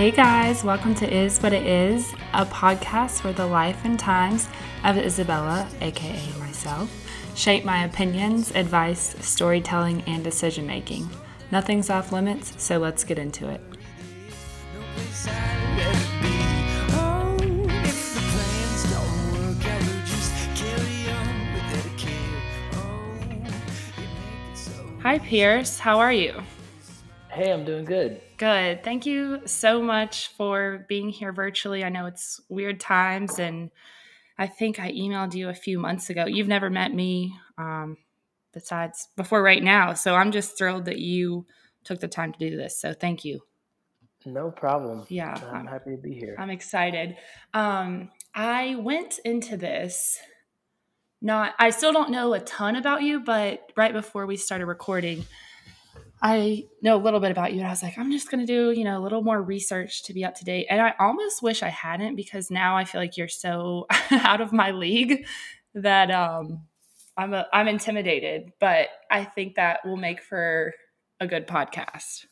Hey guys, welcome to Is What It Is, a podcast where the life and times of Isabella, aka myself, shape my opinions, advice, storytelling, and decision making. Nothing's off limits, so let's get into it. Hi, Pierce. How are you? Hey, I'm doing good. Good. Thank you so much for being here virtually. I know it's weird times, and I think I emailed you a few months ago. You've never met me um, besides before right now. So I'm just thrilled that you took the time to do this. So thank you. No problem. Yeah. I'm happy to be here. I'm excited. Um, I went into this not, I still don't know a ton about you, but right before we started recording, I know a little bit about you. And I was like, I'm just going to do, you know, a little more research to be up to date. And I almost wish I hadn't because now I feel like you're so out of my league that um, I'm, a, I'm intimidated. But I think that will make for a good podcast.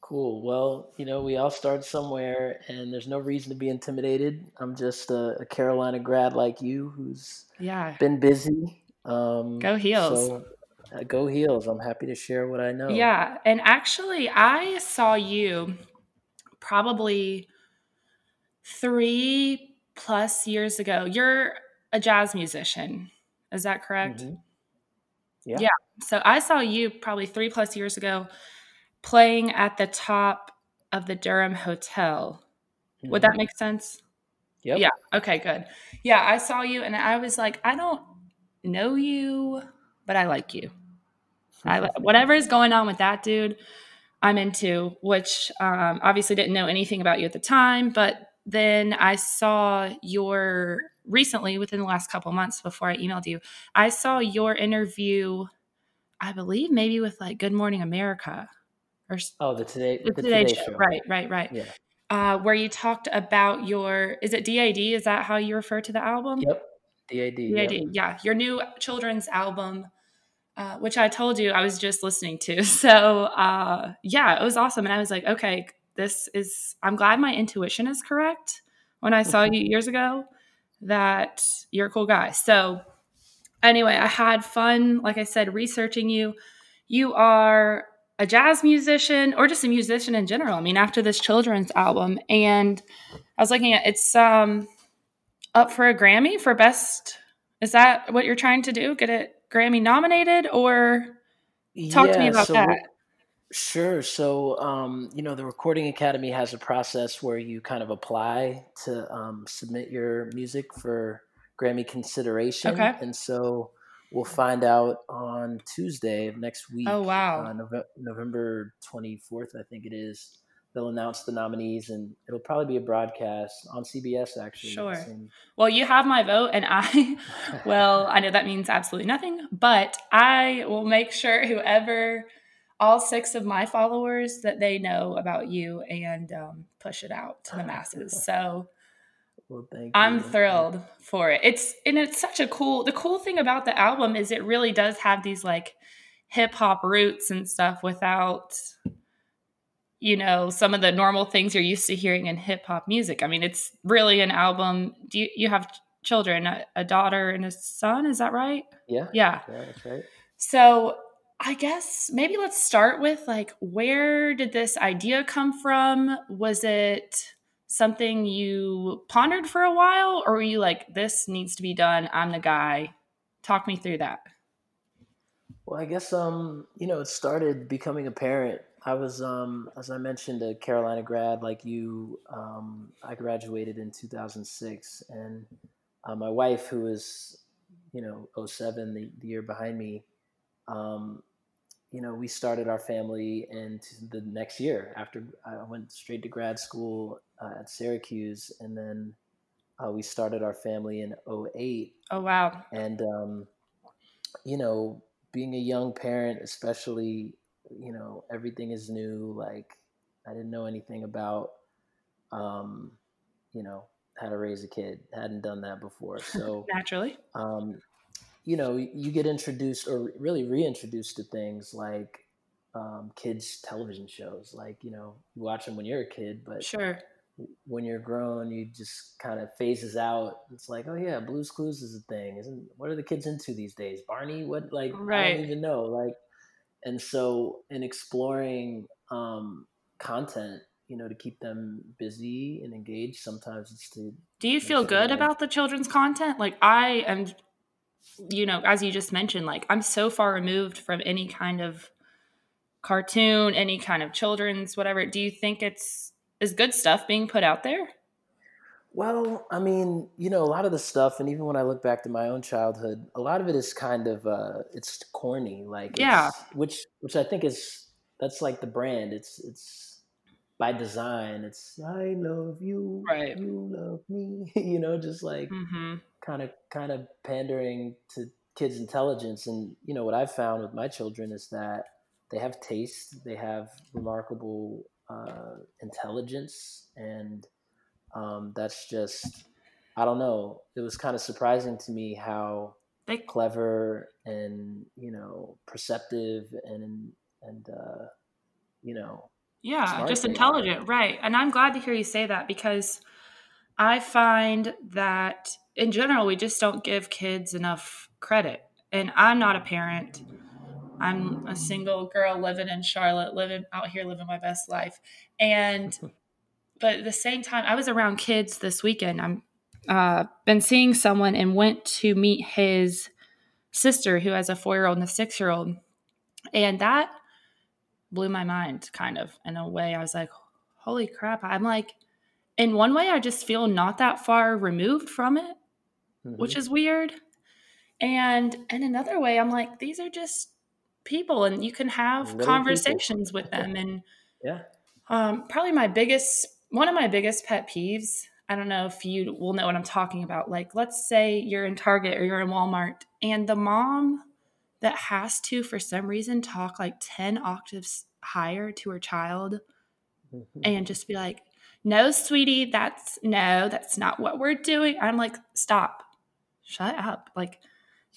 Cool. Well, you know, we all start somewhere, and there's no reason to be intimidated. I'm just a, a Carolina grad like you, who's yeah been busy. Um, go heels. So, uh, go heels. I'm happy to share what I know. Yeah, and actually, I saw you probably three plus years ago. You're a jazz musician. Is that correct? Mm-hmm. Yeah. Yeah. So I saw you probably three plus years ago playing at the top of the Durham Hotel. Mm-hmm. Would that make sense? Yep. Yeah. Okay, good. Yeah, I saw you and I was like, I don't know you, but I like you. I whatever is going on with that dude, I'm into, which um, obviously didn't know anything about you at the time, but then I saw your recently within the last couple months before I emailed you, I saw your interview, I believe maybe with like Good Morning America or oh the today the, the today, today show. show. right right right yeah uh, where you talked about your is it dad is that how you refer to the album yep dad dad yep. yeah your new children's album uh, which i told you i was just listening to so uh, yeah it was awesome and i was like okay this is i'm glad my intuition is correct when i saw you years ago that you're a cool guy so anyway i had fun like i said researching you you are a jazz musician or just a musician in general. I mean, after this children's album, and I was looking at it's um up for a Grammy for best. Is that what you're trying to do? Get it Grammy nominated, or talk yeah, to me about so that? Sure. So, um, you know, the Recording Academy has a process where you kind of apply to um, submit your music for Grammy consideration, okay. and so we'll find out on Tuesday of next week. Oh wow, uh, November, November 24th, I think it is. They'll announce the nominees, and it'll probably be a broadcast on CBS. Actually, sure. Well, you have my vote, and I, well, I know that means absolutely nothing, but I will make sure whoever, all six of my followers, that they know about you and um, push it out to the masses. So well, you. I'm thrilled for it. It's and it's such a cool. The cool thing about the album is it really does have these like hip hop roots and stuff without you know some of the normal things you're used to hearing in hip hop music. I mean, it's really an album. Do you, you have children, a, a, daughter and a son? Is that right? Yeah. Yeah. Yeah, that's right. So I guess maybe let's start with like where did this idea come from? Was it something you pondered for a while or were you like this needs to be done i'm the guy talk me through that well i guess um you know it started becoming a parent i was um as i mentioned a carolina grad like you um i graduated in 2006 and uh, my wife who was you know 07 the, the year behind me um you know, we started our family into the next year after I went straight to grad school uh, at Syracuse, and then uh, we started our family in 08. Oh wow! And um, you know, being a young parent, especially, you know, everything is new. Like I didn't know anything about, um, you know, how to raise a kid. hadn't done that before, so naturally. Um, you know, you get introduced or really reintroduced to things like um, kids television shows. Like you know, you watch them when you're a kid, but Sure. when you're grown, you just kind of phases out. It's like, oh yeah, Blue's Clues is a thing. Isn't what are the kids into these days? Barney? What like right. I don't even know. Like, and so in exploring um, content, you know, to keep them busy and engaged, sometimes it's to Do you feel good that about the children's content? Like I am you know, as you just mentioned, like I'm so far removed from any kind of cartoon, any kind of children's whatever. Do you think it's is good stuff being put out there? Well, I mean, you know, a lot of the stuff, and even when I look back to my own childhood, a lot of it is kind of uh, it's corny, like Yeah. which which I think is that's like the brand. It's it's by design. It's I love you, Right. you love me. you know, just like kind of kind of pandering to kids' intelligence. And you know what I've found with my children is that they have taste, they have remarkable uh, intelligence, and um, that's just I don't know. It was kind of surprising to me how They clever and you know perceptive and and uh, you know Yeah, just intelligent, right. And I'm glad to hear you say that because I find that in general, we just don't give kids enough credit. And I'm not a parent. I'm a single girl living in Charlotte, living out here, living my best life. And, but at the same time, I was around kids this weekend. I'm, uh, been seeing someone and went to meet his sister who has a four year old and a six year old. And that blew my mind kind of in a way. I was like, holy crap. I'm like, in one way, I just feel not that far removed from it, Mhm. which is weird. And in another way, I'm like, these are just people and you can have Little people. conversations with them. And yeah. um, probably my biggest, one of my biggest pet peeves, I don't know if you will know what I'm talking about. Like, let's say you're in Target or you're in Walmart and the mom that has to, for some reason, talk like 10 octaves higher to her child Mhm. and just be like, no, sweetie, that's no, that's not what we're doing. I'm like, stop, shut up. Like,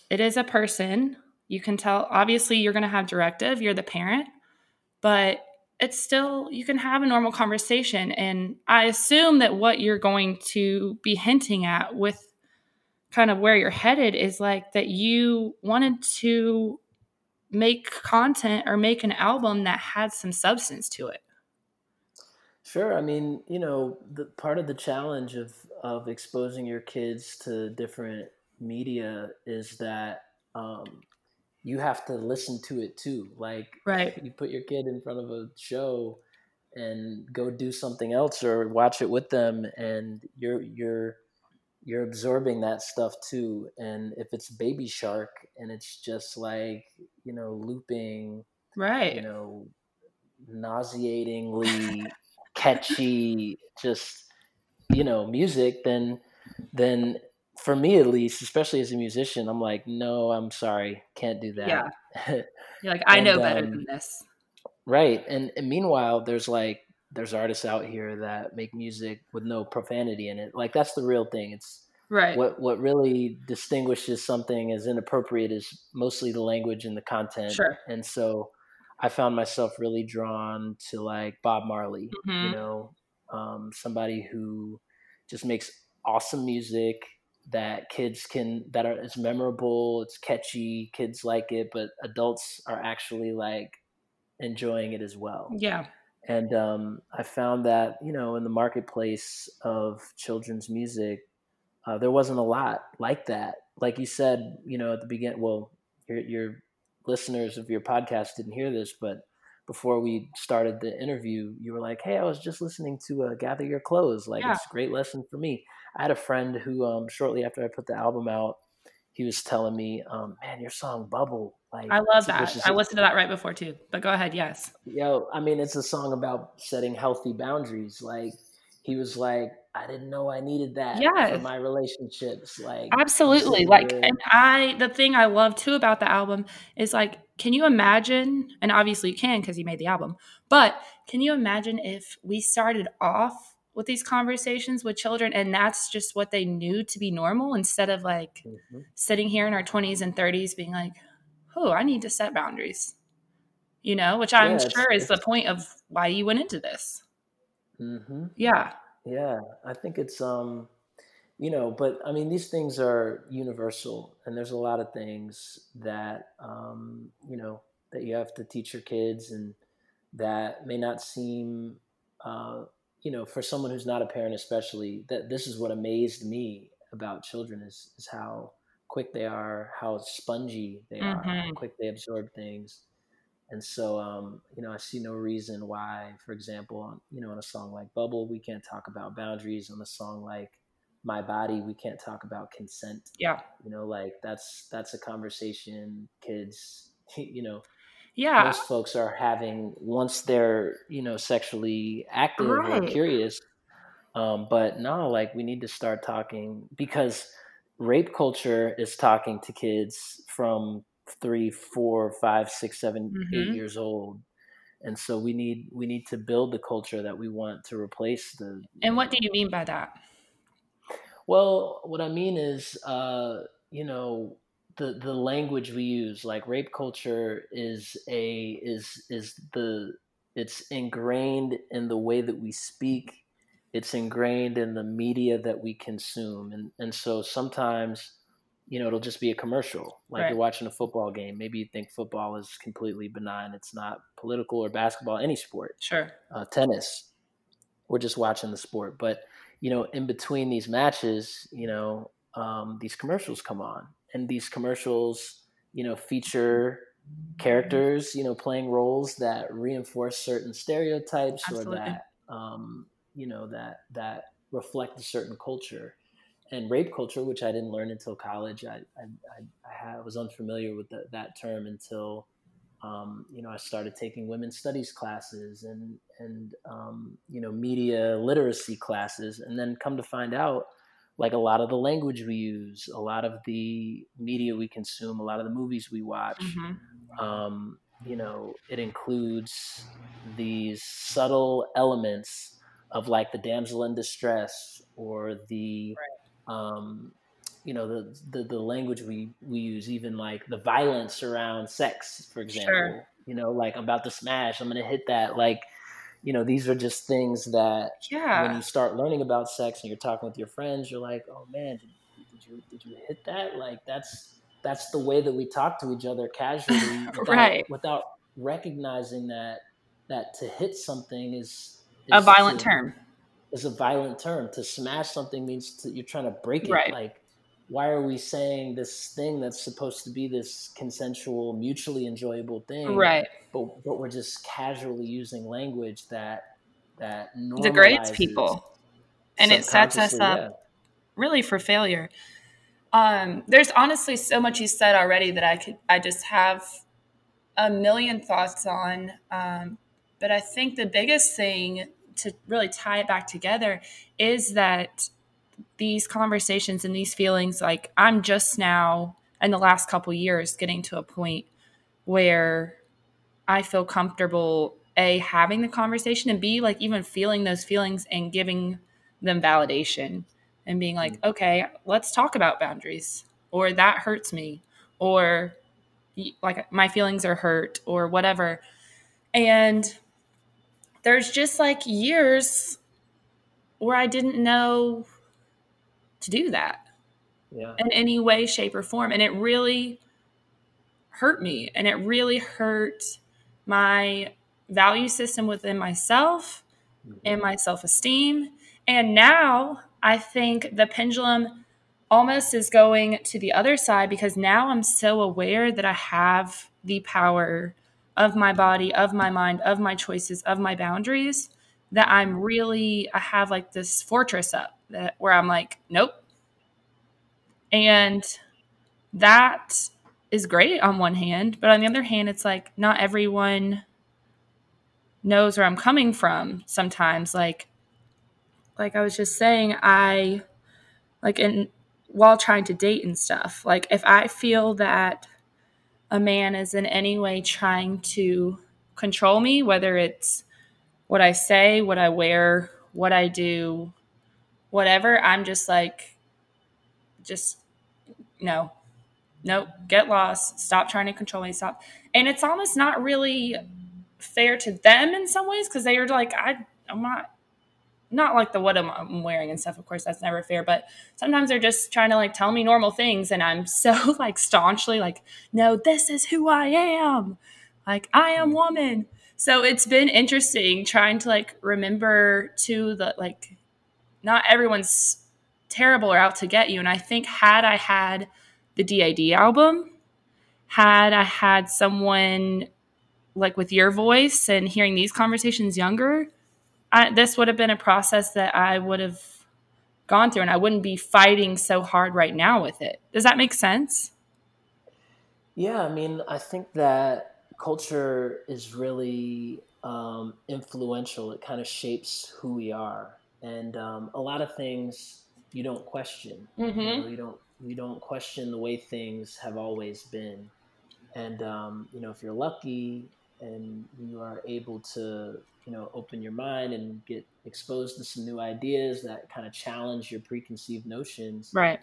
it is a person. You can tell, obviously, you're going to have directive, you're the parent, but it's still, you can have a normal conversation. And I assume that what you're going to be hinting at with kind of where you're headed is like that you wanted to make content or make an album that had some substance to it. Sure. I mean, you know, the part of the challenge of of exposing your kids to different media is that um, you have to listen to it too. Like, Right. you put your kid in front of a show and go do something else or watch it with them, and you're you're you're absorbing that stuff too. And if it's Baby Shark and it's just like you know looping, Right. you know, nauseatingly catchy, just you know, music, then then for me at least, especially as a musician, I'm like, no, I'm sorry, can't do that. Yeah. You're like, I know better um, than this. right. And, and meanwhile, there's like there's artists out here that make music with no profanity in it. Like that's the real thing. It's Right. what what really distinguishes something as inappropriate is mostly the language and the content. Sure. And so I found myself really drawn to like Bob Marley, you Mhm. know, um, somebody who just makes awesome music that kids can that are it's memorable, it's catchy, kids like it, but adults are actually like enjoying it as well. Yeah. And um, I found that you know in the marketplace of children's music, uh, there wasn't a lot like that. Like you said, you know at the beginning. Well, your, your listeners of your podcast didn't hear this, but before we started the interview, you were like, "Hey, I was just listening to uh, Gather Your Clothes. Like Yeah. it's a great lesson for me." I had a friend who, um, shortly after I put the album out, he was telling me, um, "Man, your song Bubble, like I love that. I listened to that right before too. But go ahead. Yes. Yo, I mean, it's a song about setting healthy boundaries. Like he was like, I didn't know I needed that for my relationships. Like Absolutely. Like, and I, the thing I love too about the album is like, can you imagine? And obviously you can because you made the album, but can you imagine if we started off with these conversations with children and that's just what they knew to be normal instead of like Mhm. sitting here in our 20s and 30s being like, oh, I need to set boundaries. you know, which I'm sure is the point of why you went into this. hmm Yeah. Yeah, I think it's um you know, but I mean these things are universal and there's a lot of things that um, you know, that you have to teach your kids and that may not seem uh, you know, for someone who's not a parent especially, that this is what amazed me about children is is how quick they are, how spongy they are, how hmm quick they absorb things And so, um, you know, I see no reason why, for example, on, you know, on a song like Bubble, we can't talk about boundaries. On a song like My Body, we can't talk about consent. Yeah. You know, like that's that's a conversation kids, you know, Yeah. most folks are having once they're, you know, sexually active or curious. Um, but no, like we need to start talking because rape culture is talking to kids from three, four, five, six, seven, eight hmm years old, and so we need we need to build the culture that we want to replace the And what do you mean by that? Well, what I mean is, uh, you know, the the language we use, like rape culture, is a is is the it's ingrained in the way that we speak. It's ingrained in the media that we consume, and and so sometimes, you know, it'll just be a commercial. Like Right. you're watching a football game, maybe you think football is completely benign. It's not political or basketball, any sport, Sure. uh, tennis we're just watching the sport. But you know, in between these matches, you know, um, these commercials come on, and these commercials, you know, feature characters, you know, playing roles that reinforce certain stereotypes or that, um, you know, that that reflect a certain culture. And rape culture, which I didn't learn until college, I I, I, I was unfamiliar with the, that term until um, you know, I started taking women's studies classes and and um, you know media literacy classes, and then come to find out, like a lot of the language we use, a lot of the media we consume, a lot of the movies we watch, hmm um, you know, it includes these subtle elements of like the damsel in distress or the um, you know the, the the language we we use even like the violence around sex for Sure. example you know like i'm about to smash i'm gonna hit that like you know these are just things that when you start learning about sex and you're talking with your friends you're like oh man did, did you did you hit that like that's that's the way that we talk to each other casually without right. without recognizing that that to hit something is A violent term. is a violent term. To smash something means to, you're trying to break it. Right. Like, why are we saying this thing that's supposed to be this consensual, mutually enjoyable thing, Right. but but we're just casually using language that that Degrades people and it sets us up Yeah. really for failure. Um, there's honestly so much you said already that I could, I just have a million thoughts on. Um, but I think the biggest thing to really tie it back together is that these conversations and these feelings, like I'm just now in the last couple years getting to a point where I feel comfortable a having the conversation and b like even feeling those feelings and giving them validation and being like, Mm. okay, let's talk about boundaries, or that hurts me, or like my feelings are hurt, or whatever. And there's just like years where I didn't know to do that Yeah. in any way, shape, or form. And it really hurt me. And it really hurt my value system within myself Mhm. and my self esteem. And now I think the pendulum almost is going to the other side because now I'm so aware that I have the power of my body, of my mind, of my choices, of my boundaries that I'm really I have like this fortress up that where I'm like, nope. And that is great on one hand, but on the other hand it's like not everyone knows where I'm coming from sometimes like like I was just saying I like in while trying to date and stuff. Like if I feel that a man is in any way trying to control me, whether it's what I say, what I wear, what I do, whatever, I'm just like just no. nope, get lost. Stop trying to control me. Stop. And it's almost not really fair to them in some ways because they are like, I, I'm not, not like the what I'm wearing and stuff. Of course, that's never fair. But sometimes they're just trying to like tell me normal things, and I'm so like staunchly like, no, this is who I am. Like I am woman. So it's been interesting trying to like remember to the like, not everyone's terrible or out to get you. And I think had I had the D.A.D. album, had I had someone like with your voice and hearing these conversations younger, I, this would have been a process that I would have gone through and I wouldn't be fighting so hard right now with it. Does that make sense? Yeah, I mean, I think that culture is really um, influential. It kind of shapes who we are. And um, a lot of things you don't question. Mm-hmm. You, know, you, don't you don't question the way things have always been. And um, you know, if you're lucky and you are able to, you know, open your mind and get exposed to some new ideas that kind of challenge your preconceived notions, right?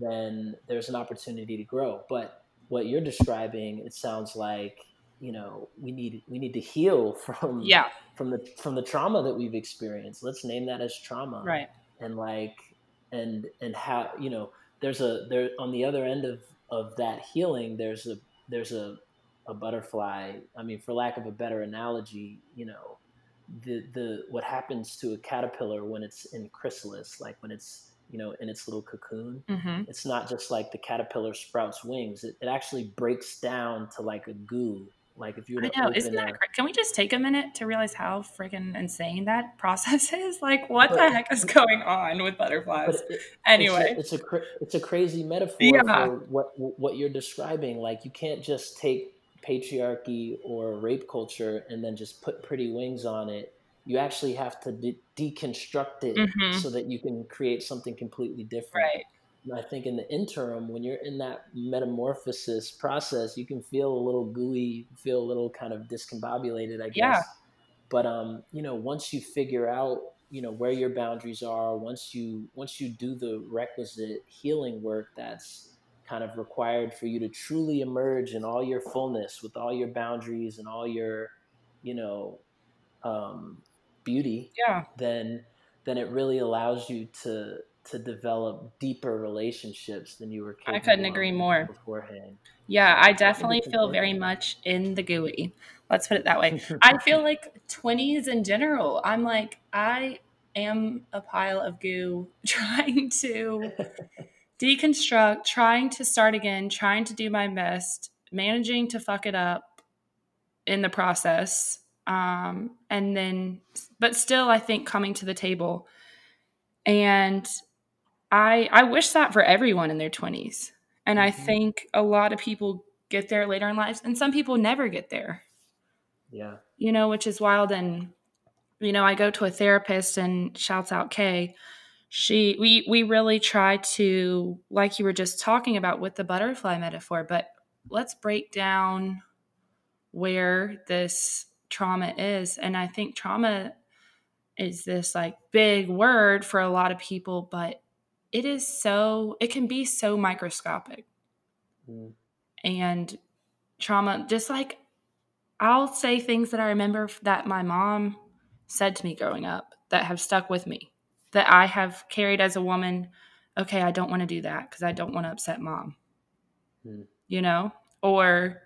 Then there's an opportunity to grow. But what you're describing, it sounds like you know we need we need to heal from yeah. from the from the trauma that we've experienced. Let's name that as trauma. Right. And like and and how you know there's a there on the other end of of that healing there's a there's a a butterfly. I mean for lack of a better analogy you know the the what happens to a caterpillar when it's in chrysalis like when it's you know in its little cocoon mm-hmm. it's not just like the caterpillar sprouts wings. It, it actually breaks down to like a goo like if you were I know, isn't that great? Can we just take a minute to realize how freaking insane that process is? Like, what but, the heck is going on with butterflies? It, anyway, it's a, it's a, it's a crazy metaphor yeah. for what what you're describing. Like, you can't just take patriarchy or rape culture and then just put pretty wings on it. You actually have to de- deconstruct it mm-hmm. so that you can create something completely different. Right. I think in the interim, when you're in that metamorphosis process, you can feel a little gooey, feel a little kind of discombobulated, I guess. Yeah. But um, you know, once you figure out, you know, where your boundaries are, once you once you do the requisite healing work that's kind of required for you to truly emerge in all your fullness with all your boundaries and all your, you know, um, beauty, yeah. then then it really allows you to to develop deeper relationships than you were capable. I couldn't agree more beforehand. Yeah, I definitely feel very much in the gooey. Let's put it that way. I feel like 20s in general. I'm like I am a pile of goo trying to deconstruct, trying to start again, trying to do my best, managing to fuck it up in the process. Um, and then, but still, I think coming to the table and I I wish that for everyone in their 20s. And mm-hmm. I think a lot of people get there later in life and some people never get there. Yeah. You know, which is wild and you know, I go to a therapist and shouts out Kay. She we we really try to like you were just talking about with the butterfly metaphor, but let's break down where this trauma is and I think trauma is this like big word for a lot of people, but it is so it can be so microscopic mm. and trauma just like i'll say things that i remember that my mom said to me growing up that have stuck with me that i have carried as a woman okay i don't want to do that because i don't want to upset mom mm. you know or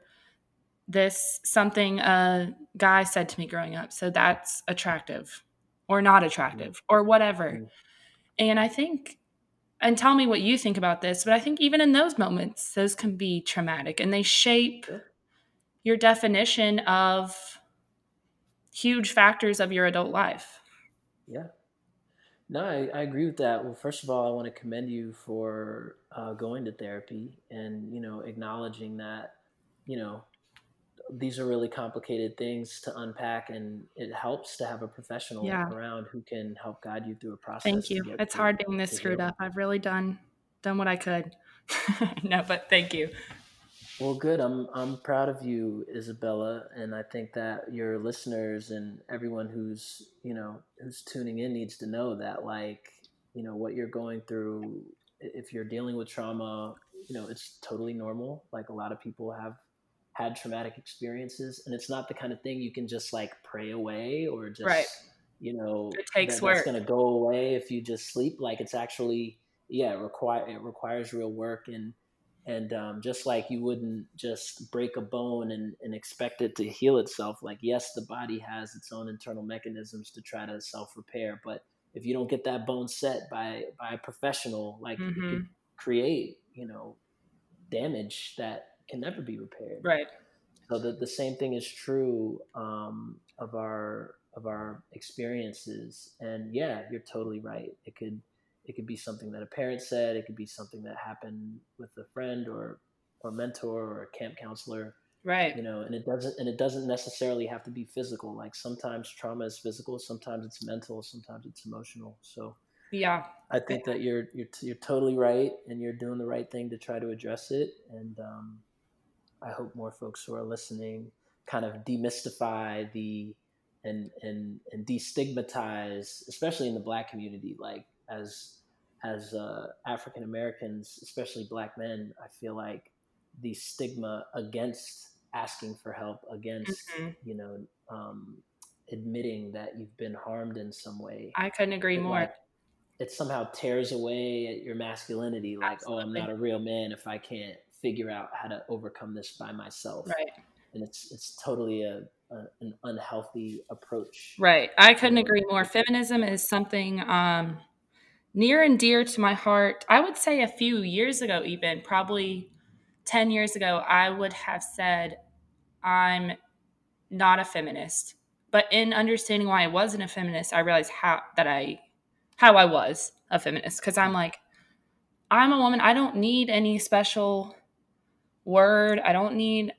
this something a guy said to me growing up so that's attractive or not attractive mm. or whatever mm. and i think and tell me what you think about this. But I think even in those moments, those can be traumatic and they shape your definition of huge factors of your adult life. Yeah. No, I, I agree with that. Well, first of all, I want to commend you for uh, going to therapy and, you know, acknowledging that, you know, these are really complicated things to unpack and it helps to have a professional yeah. around who can help guide you through a process thank you it's hard being this screwed up. I've really done done what i could. No but thank you. Well good. I'm i'm proud of you isabella and i think that your listeners and everyone who's you know who's tuning in needs to know that like you know what you're going through if you're dealing with trauma you know it's totally normal. Like a lot of people have had traumatic experiences and it's not the kind of thing you can just like pray away or just right. you know it takes that, work that's going to go away if you just sleep like it's actually yeah it require it requires real work and and um, just like you wouldn't just break a bone and, and expect it to heal itself like yes the body has its own internal mechanisms to try to self repair but if you don't get that bone set by by a professional like mm-hmm. it could create you know damage that can never be repaired. Right. So the, the same thing is true um, of our of our experiences. And yeah you're totally right. It could it could be something that a parent said. It could be something that happened with a friend or or mentor or a camp counselor right. you know and it doesn't and it doesn't necessarily have to be physical. Like sometimes trauma is physical sometimes it's mental sometimes it's emotional. So yeah. I think that you're you're, you're totally right and you're doing the right thing to try to address it. And um, i hope more folks who are listening kind of demystify the and and and destigmatize especially in the black community like as as uh, African Americans, especially black men, I feel like the stigma against asking for help, against mm-hmm. you know um, admitting that you've been harmed in some way. I couldn't agree it, more. Like, it somehow tears away at your masculinity. Like, Absolutely. oh, I'm not a real man if I can't figure out how to overcome this by myself. Right. And it's it's totally a, a an unhealthy approach. Right. I couldn't agree more. Feminism is something. Um, near and dear to my heart. I would say a few years ago, even probably 10 years ago, I would have said, I'm not a feminist. But in understanding why I wasn't a feminist, I realized how that I how I was a feminist because I'm like I'm a woman. I don't need any special word. I don't need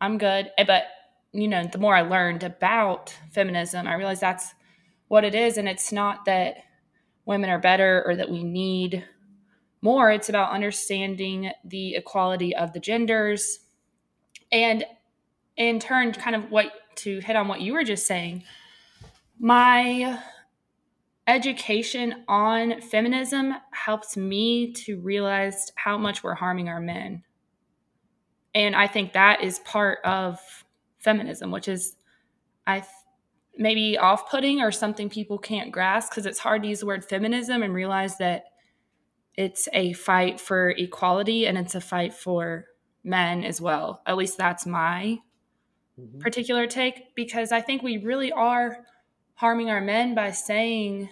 I'm good. Eh, but you know, the more I learned about feminism, I realized that's what it is and it's not that women are better or that we need more. It's about understanding the equality of the genders. And in turn, kind of what to hit on what you were just saying, my education on feminism helps me to realize how much we're harming our men. And I think that is part of feminism, which is, I maybe off putting or something people can't grasp because it's hard to use the word feminism and realize that it's a fight for equality and it's a fight for men as well. At least that's my mm-hmm. particular take because I think we really are harming our men by saying,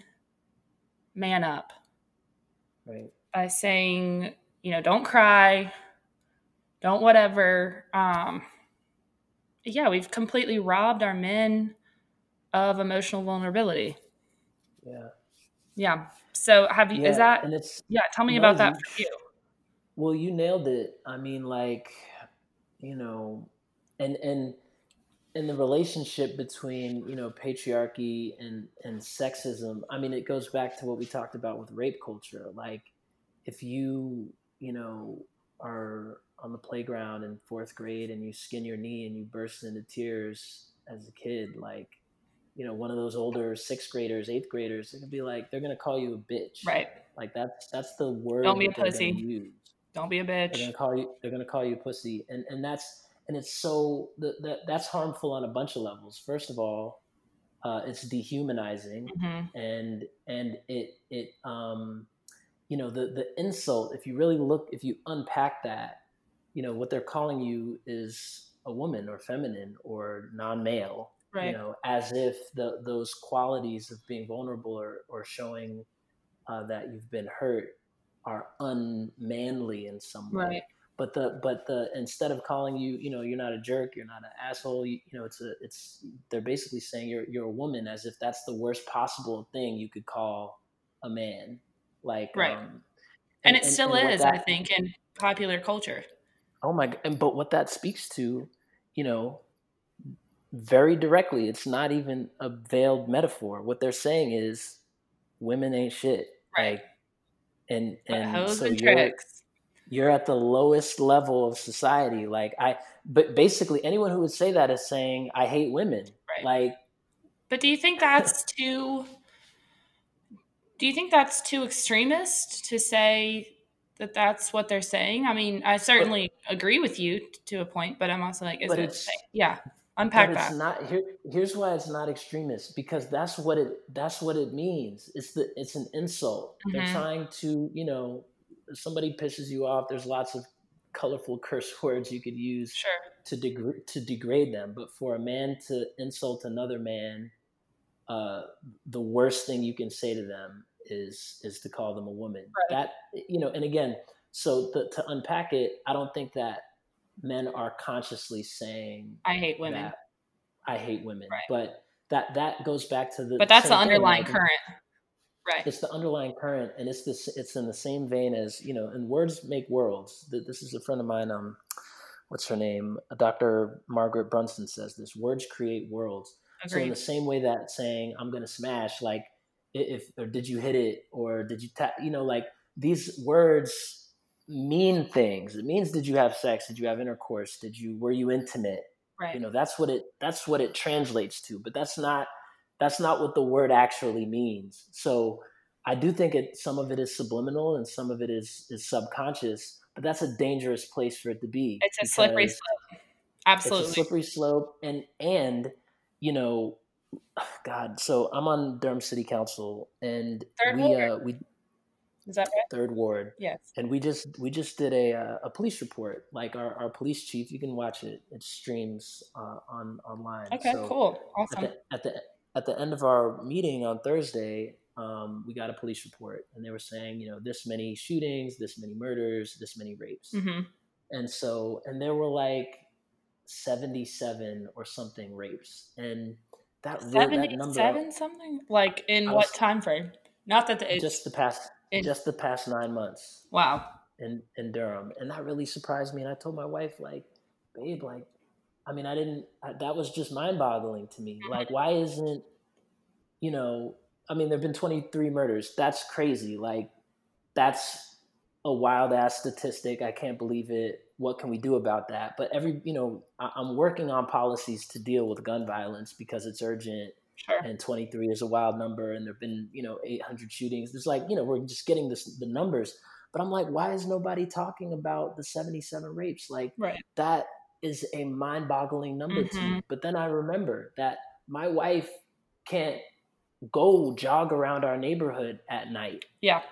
man up. Right. By saying, you know, don't cry, don't whatever. Um, yeah, we've completely robbed our men of emotional vulnerability. Yeah. Yeah. So have you, yeah, is that, and it's, yeah, tell me no, about that you, for you. Well, you nailed it. I mean, like, you know, and, and, in the relationship between you know patriarchy and and sexism i mean it goes back to what we talked about with rape culture like if you you know are on the playground in fourth grade and you skin your knee and you burst into tears as a kid like you know, one of those older sixth graders, eighth graders, they're gonna be like, they're gonna call you a bitch. Right. Like that's that's the word. Don't be a pussy. Don't be a bitch. They're gonna call you. They're gonna call you a pussy, and and that's and it's so that that's harmful on a bunch of levels. First of all, uh, it's dehumanizing, mm-hmm. and and it it um, you know the the insult. If you really look, if you unpack that, you know what they're calling you is a woman or feminine or non-male right. you know, as if the, those qualities of being vulnerable or, or showing uh, that you've been hurt are unmanly in some way. Right. But the but the instead of calling you, you know, you're not a jerk, you're not an asshole. You, you know, it's a it's they're basically saying you're you're a woman as if that's the worst possible thing you could call a man. Like right. Um, and, and, it still and, and is, that, I think, in popular culture. Oh my! And but what that speaks to, you know, very directly. It's not even a veiled metaphor. What they're saying is women ain't shit. Right. and and so and you're, you're at the lowest level of society. Like I but basically anyone who would say that is saying I hate women. Right. Like But do you think that's too do you think that's too extremist to say that that's what they're saying. I mean, I certainly but, agree with you to a point, but I'm also like, is it? It's, yeah, unpack but that. It's not here. Here's why it's not extremist because that's what it. That's what it means. It's the. It's an insult. Mm-hmm. They're trying to. You know, somebody pisses you off. There's lots of colorful curse words you could use sure. to degrade to degrade them. But for a man to insult another man, uh, the worst thing you can say to them is is to call them a woman. Right. That you know, and again, so the, to unpack it, I don't think that men are consciously saying I hate women. I hate women, right. but that that goes back to the. But that's the underlying current. Right. It's the underlying current, and it's this. It's in the same vein as you know. And words make worlds. This is a friend of mine. Um, what's her name? Dr. Margaret Brunson says this: words create worlds. Agreed. So in the same way that saying "I'm gonna smash," like if or did you hit it or did you tap? You know, like these words mean things. It means did you have sex? Did you have intercourse? Did you were you intimate? Right. You know, that's what it that's what it translates to. But that's not that's not what the word actually means. So I do think it some of it is subliminal and some of it is is subconscious, but that's a dangerous place for it to be. It's a slippery slope. Absolutely. It's a slippery slope and and you know God, so I'm on Durham City Council and third we uh we is that right? Third ward. Yes. And we just we just did a uh, a police report. Like our, our police chief, you can watch it. It streams uh, on online. Okay, so cool, awesome. At the, at the at the end of our meeting on Thursday, um, we got a police report, and they were saying, you know, this many shootings, this many murders, this many rapes, mm-hmm. and so, and there were like seventy-seven or something rapes, and that seventy-seven something like in what time frame? Not that the just the past just the past nine months. Wow. In in Durham, and that really surprised me. And I told my wife, like, babe, like I mean, I didn't, I, that was just mind boggling to me. Like, why isn't, you know, I mean, there have been 23 murders. That's crazy. Like, that's a wild ass statistic. I can't believe it. What can we do about that? But every, you know, I, I'm working on policies to deal with gun violence because it's urgent. Sure. And 23 is a wild number, and there've been, you know, 800 shootings. There's like, you know, we're just getting this, the numbers. But I'm like, why is nobody talking about the 77 rapes? Like right. that is a mind boggling number mm-hmm. to me. But then I remember that my wife can't go jog around our neighborhood at night. Yeah.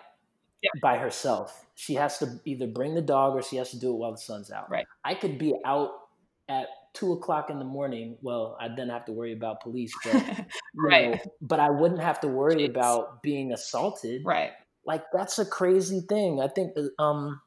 Yeah. By herself. She has to either bring the dog or she has to do it while the sun's out. Right. I could be out at two o'clock in the morning. Well, I'd then have to worry about police, but right. Know, but I wouldn't have to worry Jeez. about being assaulted. Right. Like that's a crazy thing. I think um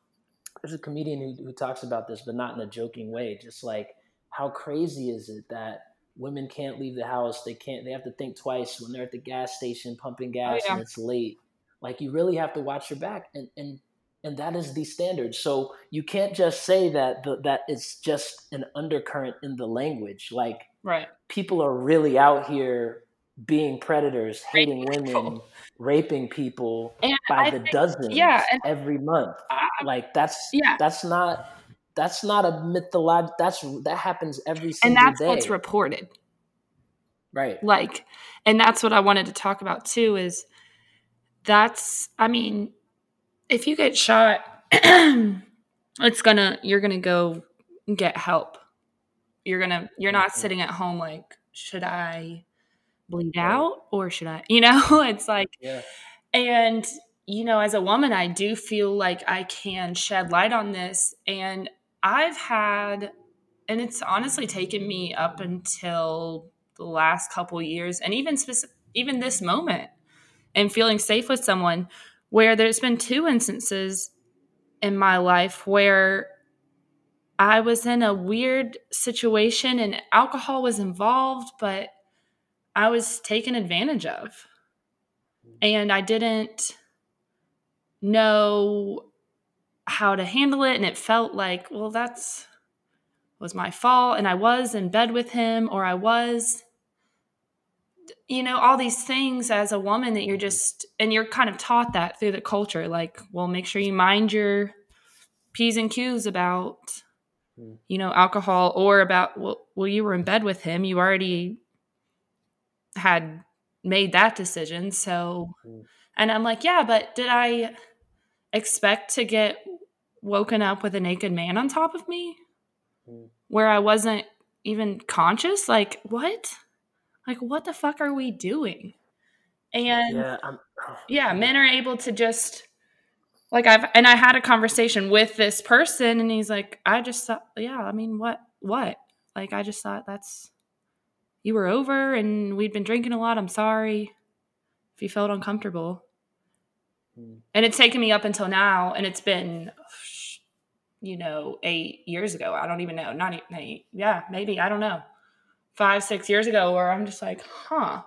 there's a comedian who, who talks about this, but not in a joking way. Just like how crazy is it that women can't leave the house? They can't. They have to think twice when they're at the gas station pumping gas oh, yeah. and it's late. Like you really have to watch your back, and and and that is the standard. So you can't just say that the, that it's just an undercurrent in the language. Like right. people are really out here being predators, hating women, raping people and by I the think, dozens yeah, every month. like that's yeah. that's not that's not a mythological that's that happens every single day. And that's day. what's reported. Right. Like and that's what I wanted to talk about too is that's I mean if you get shot it's to you're to go get help. You're to you're not mm-hmm. sitting at home like should I bleed out or should I, you know, it's like, yeah. and, you know, as a woman, I do feel like I can shed light on this. And I've had, and it's honestly taken me up until the last couple years and even specific, even this moment and feeling safe with someone where there's been two instances in my life where I was in a weird situation and alcohol was involved, but I was taken advantage of. And I didn't know how to handle it. And it felt like, well, that's was my fault. And I was in bed with him, or I was, you know, all these things as a woman that you're just, and you're kind of taught that through the culture. Like, well, make sure you mind your P's and Q's about, hmm. you know, alcohol or about, well, well, you were in bed with him. You already had made that decision. So, mm. and I'm like, yeah, but did I? expect to get woken up with a naked man on top of me Mm. where I wasn't even conscious. Like, what? Like, what the fuck are we doing? And Yeah, I'm, yeah, men are able to just like I've and I had a conversation with this person and he's like, I just thought, yeah, I mean, what, what? Like, I just thought that's you were over and we'd been drinking a lot. I'm sorry if you felt uncomfortable. Mm. And it's taken me up until now, and it's been, you know, eight years ago. I don't even know. Not even eight. Yeah, maybe. I don't know. Five, six years ago, where I'm just like, huh.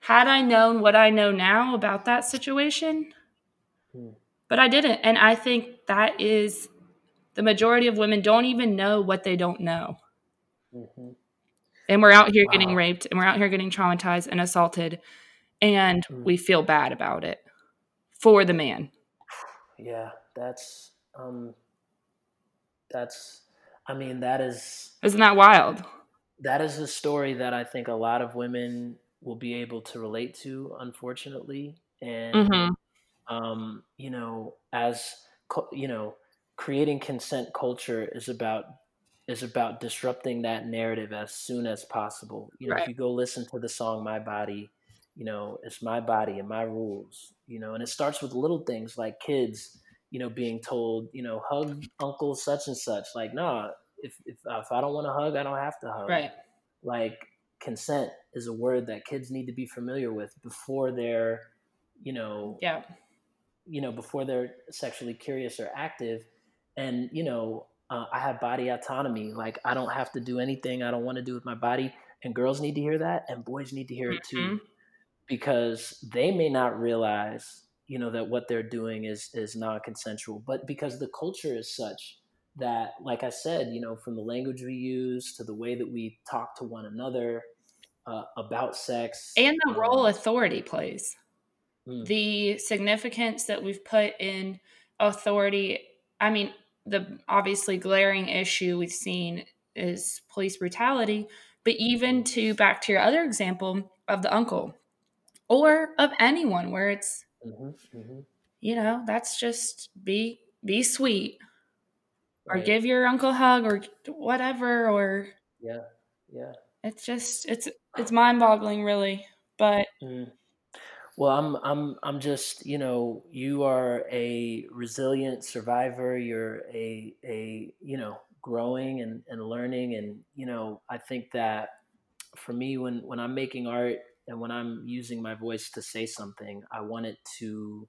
Had I known what I know now about that situation, Hmm. but I didn't. And I think that is the majority of women don't even know what they don't know. Mhm. And we're out here getting raped and we're out here getting traumatized and assaulted. And Mm. we feel bad about it for the man. yeah, that's um, that's. I mean, that is Isn't that wild? That is a story that I think a lot of women will be able to relate to, unfortunately. And hmm um, you know, as co- you know, creating consent culture is about is about disrupting that narrative as soon as possible. You know, Right. if you go listen to the song "My Body," you know, it's my body and my rules. You know, and it starts with little things like kids, you know, being told, you know, hug Uncle such and such. Like, nah, if if if I don't want to hug, I don't have to hug Right. like consent is a word that kids need to be familiar with before they're you know Yeah. you know before they're sexually curious or active and you know uh, i have body autonomy like i don't have to do anything i don't want to do with my body and girls need to hear that and boys need to hear it too Mhm. because they may not realize you know that what they're doing is is non-consensual but because the culture is such that like i said you know from the language we use to the way that we talk to one another uh, about sex And the role um, authority plays. mm, The significance that we've put in authority. I mean, the obviously glaring issue we've seen is police brutality, but even to back to your other example of the uncle or of anyone where it's, mhm, mhm, you know, that's just be be sweet or right. give your uncle a hug or whatever or yeah yeah it's just it's it's mind-boggling really. But Mm. Well, I'm I'm I'm just, you know, you are a resilient survivor. You're a a, you know, growing and, and learning and, you know, I think that for me when when I'm making art and when I'm using my voice to say something, I want it to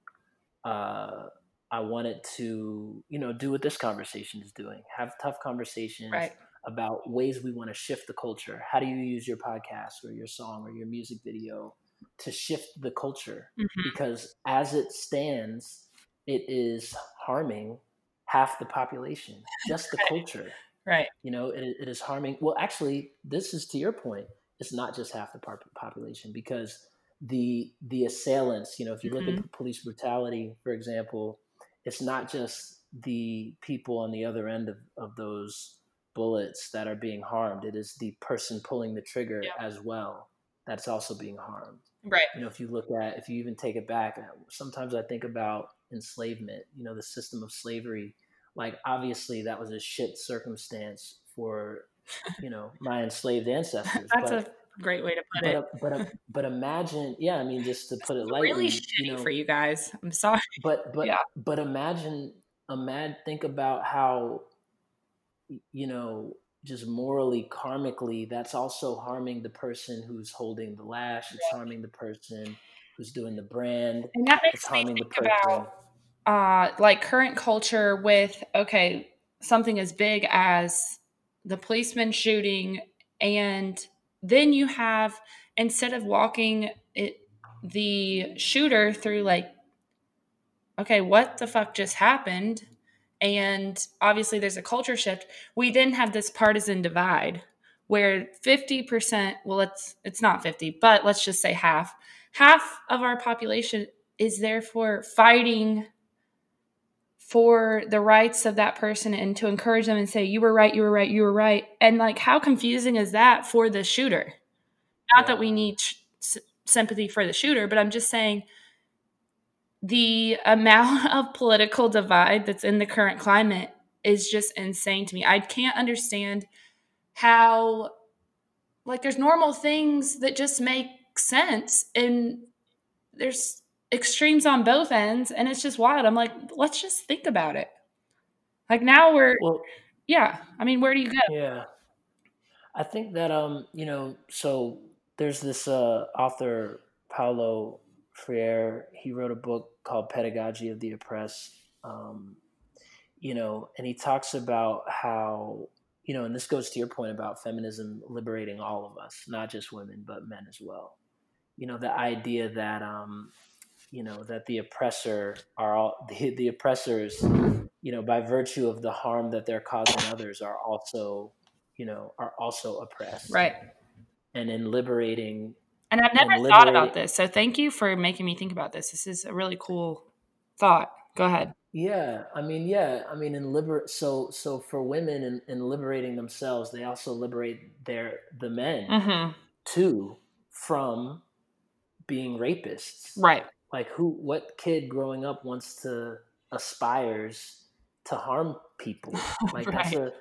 uh I wanted to, you know, do what this conversation is doing. Have tough conversations right. about ways we want to shift the culture. How do you use your podcast or your song or your music video to shift the culture? Mhm. Because as it stands, it is harming half the population, just the culture. Right. You know, it, it is harming. Well, actually, this is to your point. It's not just half the population because the the assailants. You know, if you look Mhm. at police brutality, for example, it's not just the people on the other end of, of those bullets that are being harmed. It is the person pulling the trigger Yeah. as well that's also being harmed. Right. You know, if you look at, if you even take it back, uh, sometimes I think about enslavement. You know, the system of slavery. Like, obviously, that was a shit circumstance for, you know, my enslaved ancestors. That's but a great way to put but it. but but imagine, yeah, I mean, just to put it lightly, really you shitty know, for you guys. I'm sorry. but but Yeah. but imagine imagine think about how you know just morally karmically that's also harming the person who's holding the lash it's harming the person who's doing the brand And that it's makes me harming the think person about uh like current culture with okay, something as big as the policeman shooting and then you have instead of walking it the shooter through like okay, what the fuck just happened? And obviously there's a culture shift. We then have this partisan divide where 50%, well it's it's not 50, but let's just say half. Half of our population is therefore fighting for the rights of that person and to encourage them and say you were right, you were right, you were right. And like how confusing is that for the shooter? Not Yeah. that we need sh- sympathy for the shooter, but I'm just saying the amount of political divide that's in the current climate is just insane to me. I can't understand how like there's normal things that just make sense and there's extremes on both ends and it's just wild. I'm like, let's just think about it. Like now we're well, yeah. I mean, where do you go? Yeah. I think that um, you know, so there's this uh author Paulo Freire, he wrote a book called Pedagogy of the Oppressed. Um, you know, and he talks about how, you know, and this goes to your point about feminism liberating all of us, not just women, but men as well. You know, the idea that, um, you know, that the oppressor are all the, the oppressors, you know, by virtue of the harm that they're causing others, are also, you know, are also oppressed. Right. And in liberating and I've never and thought about this. So thank you for making me think about this. This is a really cool thought. Go ahead. Yeah, I mean, yeah, I mean, in liber so so for women in, in liberating themselves, they also liberate their the men mm-hmm. too from being rapists. Right. Like who? What kid growing up wants to aspires to harm people? Like right. that's a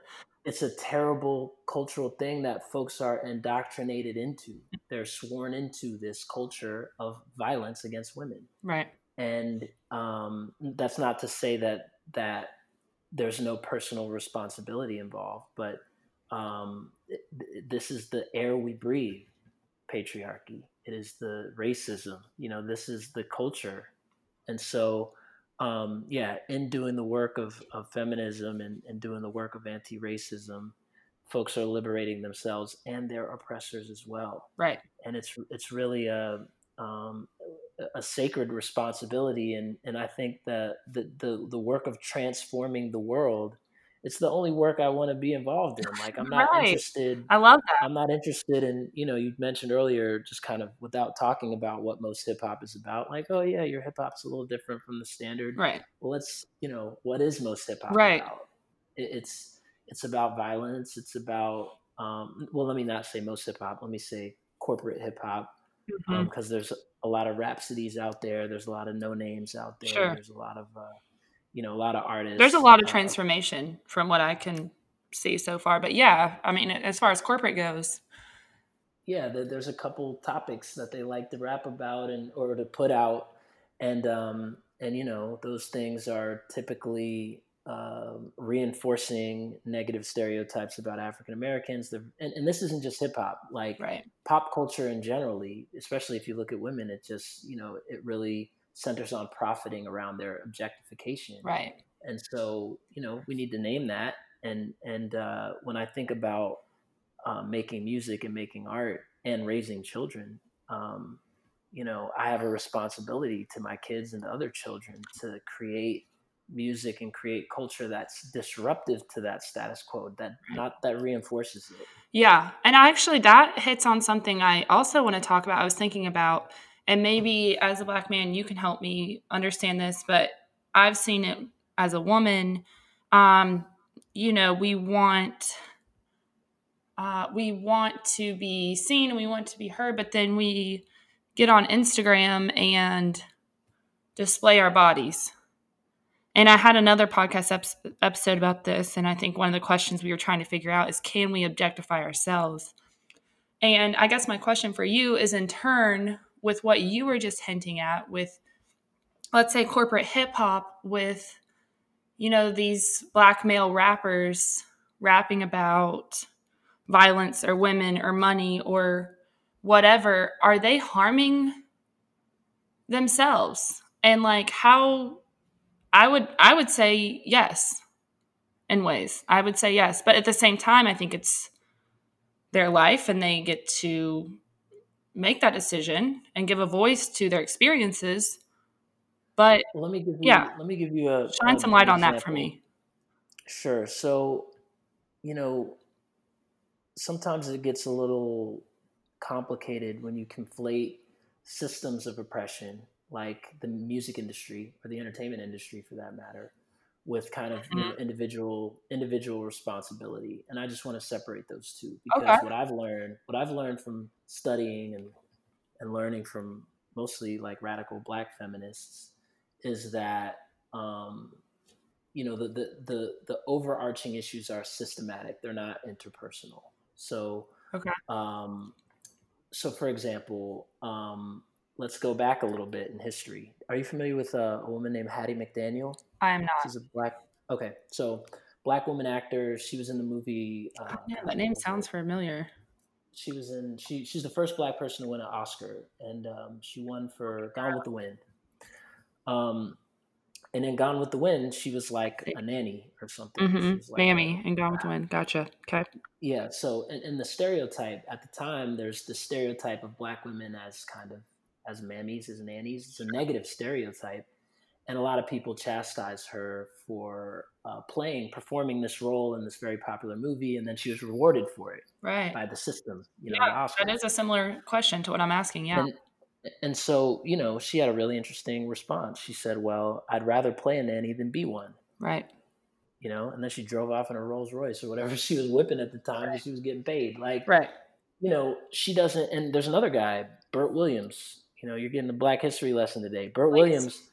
it's a terrible cultural thing that folks are indoctrinated into. They're sworn into this culture of violence against women. Right. And um, that's not to say that that there's no personal responsibility involved, but um, this is the air we breathe. Patriarchy. It is the racism. You know, this is the culture, and so um, yeah, in doing the work of, of feminism and, and doing the work of anti racism, folks are liberating themselves and their oppressors as well. Right. And it's it's really a um, a sacred responsibility, and and I think that the the the work of transforming the world it's the only work I want to be involved in. Like I'm not right. interested. I love that. I'm not interested in, you know, you mentioned earlier, just kind of without talking about what most hip hop is about. Like, oh yeah, your hip hop's a little different from the standard. Right. Well, let's, you know, what is most hip hop right. about? It, it's it's about violence. It's about, um, well, let me not say most hip hop. Let me say corporate hip hop, because mm-hmm. um, there's a lot of rhapsodies out there. There's a lot of no names out there. Sure. There's a lot of uh, you know a lot of artists. There's a lot of uh, transformation from what I can see so far. But yeah, I mean, as far as corporate goes, yeah, there's a couple topics that they like to rap about and or to put out, and um, and you know those things are typically uh, reinforcing negative stereotypes about African Americans. And, and, this isn't just hip hop, like right. pop culture in generally, especially if you look at women, it just you know it really centers on profiting around their objectification. Right. And so, you know, we need to name that. And and uh, when I think about uh, making music and making art and raising children, um, you know, I have a responsibility to my kids and other children to create music and create culture that's disruptive to that status quo that not that reinforces it yeah and actually that hits on something i also want to talk about i was thinking about and maybe as a black man you can help me understand this but i've seen it as a woman. Um, you know we want uh, we want to be seen and we want to be heard but then we get on instagram and display our bodies. And i had another podcast ep- episode about this and i think one of the questions we were trying to figure out is can we objectify ourselves? And i guess my question for you is in turn with what you were just hinting at with let's say corporate hip hop with you know these black male rappers rapping about violence or women or money or whatever are they harming themselves? And like how i would i would say yes in ways. I would say yes. But at the same time i think it's their life and they get to make that decision and give a voice to their experiences. But well, let me give you, yeah, let me give you a shine a, some light on that for me. Sure. So, you know, sometimes it gets a little complicated when you conflate systems of oppression, like the music industry or the entertainment industry, for that matter, with kind of you know, mm-hmm. individual individual responsibility and i just want to separate those two because okay. what i've learned what i've learned from studying and and learning from mostly like radical black feminists is that um, you know the, the the the overarching issues are systematic; they're not interpersonal. So, Okay. um, so for example, um, let's go back a little bit in history. Are you familiar with uh, a woman named Hattie McDaniel? I am not. She's a black. Okay, so black woman actor. She was in the movie. Uh, yeah, that name sounds familiar. She was in. She she's the first black person to win an Oscar, and um, she won for Gone with the Wind. Um, and then Gone with the Wind, she was like a nanny or something. Mm-hmm. like Mammy and Gone with the Wind. Gotcha. Okay. yeah. So, in the stereotype at the time, there's the stereotype of black women as kind of as mammies, as nannies. It's a negative stereotype, and a lot of people chastise her for uh, playing, performing this role in this very popular movie, and then she was rewarded for it Right. by the system. You know, Yeah, that a similar question to what I'm asking. Yeah. And, and so, you know, she had a really interesting response. She said, "Well, I'd rather play a nanny than be one." right. You know, and then she drove off in a Rolls Royce or whatever she was whipping at the time because she was getting paid. Like, Right. you know, she doesn't. And there's another guy, Bert Williams. You know, you're getting a Black History lesson today. Bert Please. Williams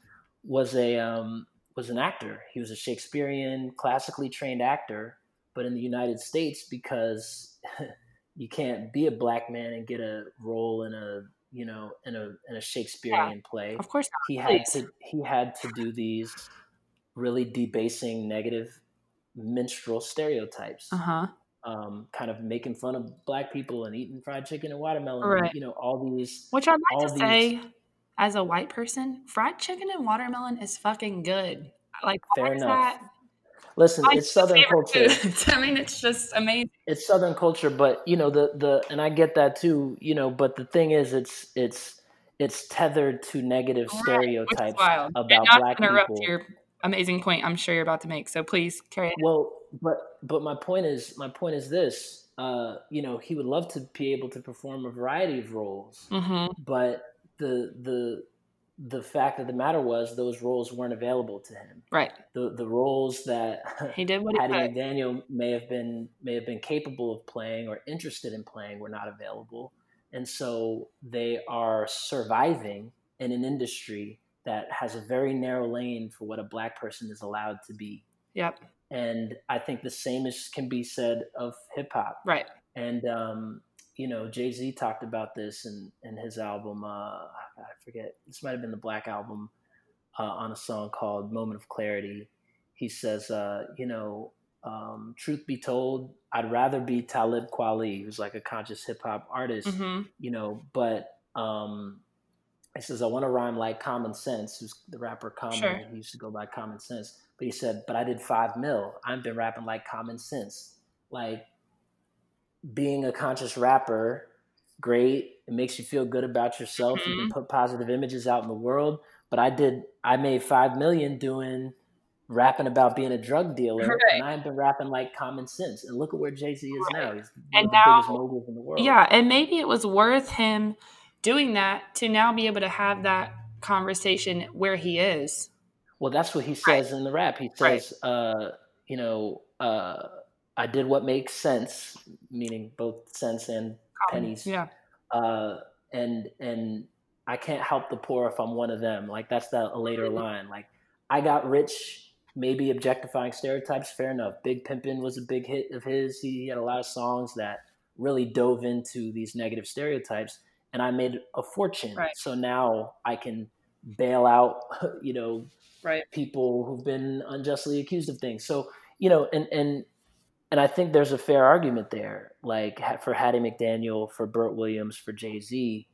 was a um, was an actor. He was a Shakespearean, classically trained actor, but in the United States, because you can't be a black man and get a role in a you know in a in a Shakespearean play, Of course he had to he had to do these really debasing, negative minstrel stereotypes Uh huh. Um, kind of making fun of black people and eating fried chicken and watermelon. Right. And, you know, all these. Which I'd like to these- say, as a white person, fried chicken and watermelon is fucking good. Like, Fair enough. that? Listen, it's Southern culture. I mean, it's just amazing. It's Southern culture, but you know the the and I get that too. You know, but the thing is, it's it's it's tethered to negative Right, stereotypes about and not black to interrupt people. your amazing point I'm sure you're about to make. So please carry. Well, but but my point is my point is this. Uh, you know, he would love to be able to perform a variety of roles, Mm-hmm. but the the the fact of the matter was those roles weren't available to him. Right. The the roles that He did what he Hattie could. McDaniel may have been may have been capable of playing or interested in playing were not available, and so they are surviving in an industry that has a very narrow lane for what a black person is allowed to be. Yep. And I think the same is, can be said of hip hop. Right. And um, you know, Jay Z talked about this in in his album. Uh, I forget. This might have been the Black album uh, on a song called "Moment of Clarity." He says, uh, you know, um, truth be told, I'd rather be Talib Kweli, who's like a conscious hip hop artist, Mm-hmm. you know, but um, he says, I want to rhyme like Common Sense, who's the rapper Common. Sure. He used to go by Common Sense. But he said, but I did five mil. I've been rapping like Common Sense. Like being a conscious rapper, great. It makes you feel good about yourself. You can mm-hmm. put positive images out in the world. But I did, I made five million doing rapping about being a drug dealer, Right. and I've been rapping like Common Sense. And look at where Jay Z is now. He's one And of the now- biggest moguls in the world. Yeah, and maybe it was worth him doing that to now be able to have that conversation where he is. Well, that's what he says in the rap. He Right. says, uh, you know, uh, I did what makes sense, meaning both sense and pennies. Yeah. Uh, and and I can't help the poor if I'm one of them. Like that's the a later Mm-hmm. line. Like I got rich, maybe objectifying stereotypes. Fair enough. Big Pimpin' was a big hit of his. He had a lot of songs that really dove into these negative stereotypes, and I made a fortune. Right. So now I can bail out, you know, Right. people who've been unjustly accused of things. So you know, and and and I think there's a fair argument there, like for Hattie McDaniel, for Bert Williams, for Jay Z.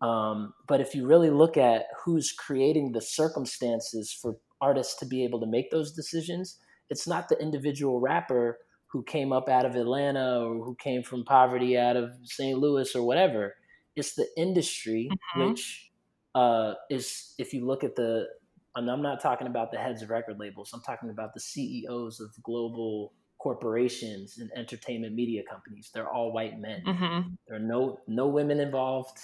Um, but if you really look at who's creating the circumstances for artists to be able to make those decisions, it's not the individual rapper who came up out of Atlanta or who came from poverty out of St. Louis or whatever. It's the industry, Mhm. which uh, is, if you look at the, and I'm not talking about the heads of record labels, I'm talking about the CEOs of global corporations and entertainment media companies. They're all white men. Mm-hmm. There are no no women involved,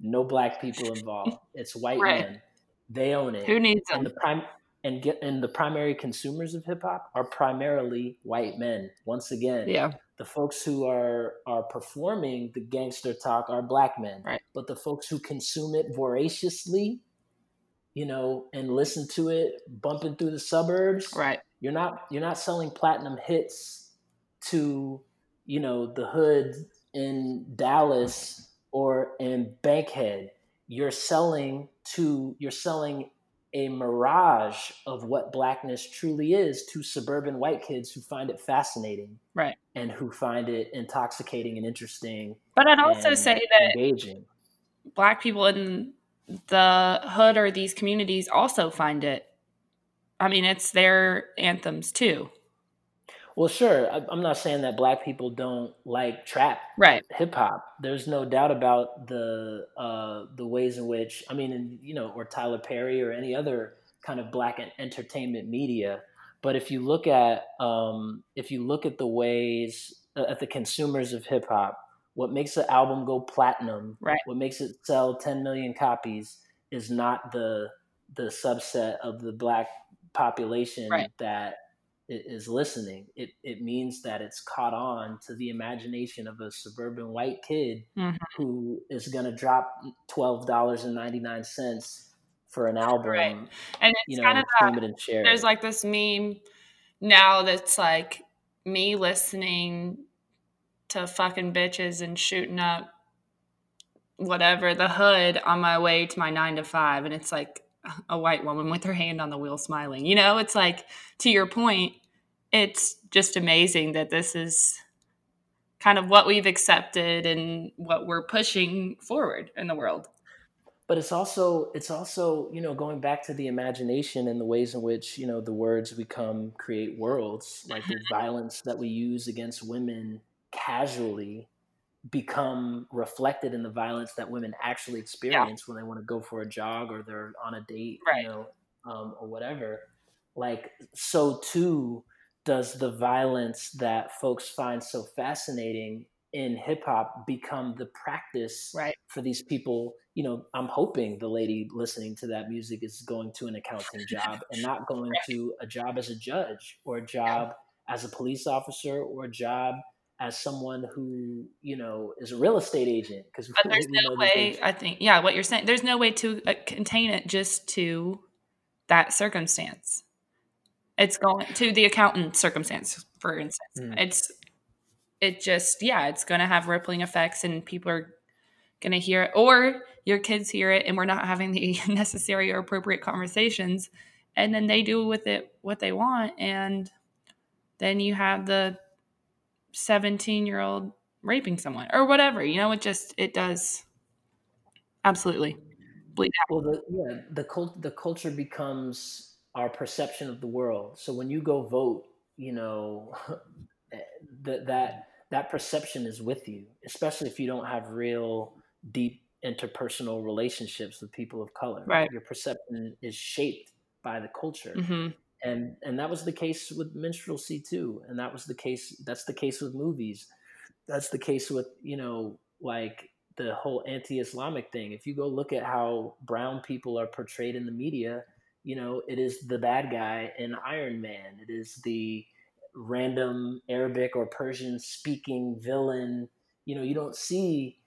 no black people involved. It's white Right. men. They own it. Who needs and them? the prime and get and the primary consumers of hip hop are primarily white men. Once again, Yeah. The folks who are are performing the gangster talk are black men. Right. But the folks who consume it voraciously, you know, and listen to it bumping through the suburbs. Right. You're not you're not selling platinum hits to, you know, the hood in Dallas or in Bankhead. You're selling to you're selling a mirage of what blackness truly is to suburban white kids who find it fascinating right. and who find it intoxicating and interesting but i'd also say that engaging. black people in the hood or these communities also find it i mean it's their anthems too well, sure. I'm not saying that black people don't like trap, right? Hip hop. There's no doubt about the uh, the ways in which I mean, you know, or Tyler Perry or any other kind of black entertainment media. But if you look at um, if you look at the ways uh, at the consumers of hip hop, what makes an album go platinum, right? What makes it sell 10 million copies is not the the subset of the black population right. that is listening, it, it means that it's caught on to the imagination of a suburban white kid mm-hmm. who is going to drop twelve dollars and ninety nine cents for an album, right. and it's you know, kind of it and share. There's it. like this meme now that's like me listening to fucking bitches and shooting up whatever the hood on my way to my nine to five, and it's like a white woman with her hand on the wheel smiling. You know, it's like to your point, it's just amazing that this is kind of what we've accepted and what we're pushing forward in the world but it's also it's also you know going back to the imagination and the ways in which you know the words become create worlds like the violence that we use against women casually become reflected in the violence that women actually experience yeah. when they want to go for a jog or they're on a date right. you know um, or whatever like so too does the violence that folks find so fascinating in hip hop become the practice right. for these people? You know, I'm hoping the lady listening to that music is going to an accounting job and not going right. to a job as a judge or a job yeah. as a police officer or a job as someone who you know is a real estate agent because there's no way i think yeah what you're saying there's no way to uh, contain it just to that circumstance it's going to the accountant circumstance, for instance. Mm. It's it just yeah, it's going to have rippling effects, and people are going to hear it, or your kids hear it, and we're not having the necessary or appropriate conversations, and then they do with it what they want, and then you have the seventeen year old raping someone or whatever. You know, it just it does absolutely bleed out. Well, the yeah the cult the culture becomes our perception of the world. So when you go vote, you know that that that perception is with you, especially if you don't have real deep interpersonal relationships with people of color. Right. Your perception is shaped by the culture. Mm-hmm. And and that was the case with minstrelsy too. And that was the case that's the case with movies. That's the case with, you know, like the whole anti-Islamic thing. If you go look at how brown people are portrayed in the media, you know, it is the bad guy in Iron Man. It is the random Arabic or Persian speaking villain. You know, you don't see,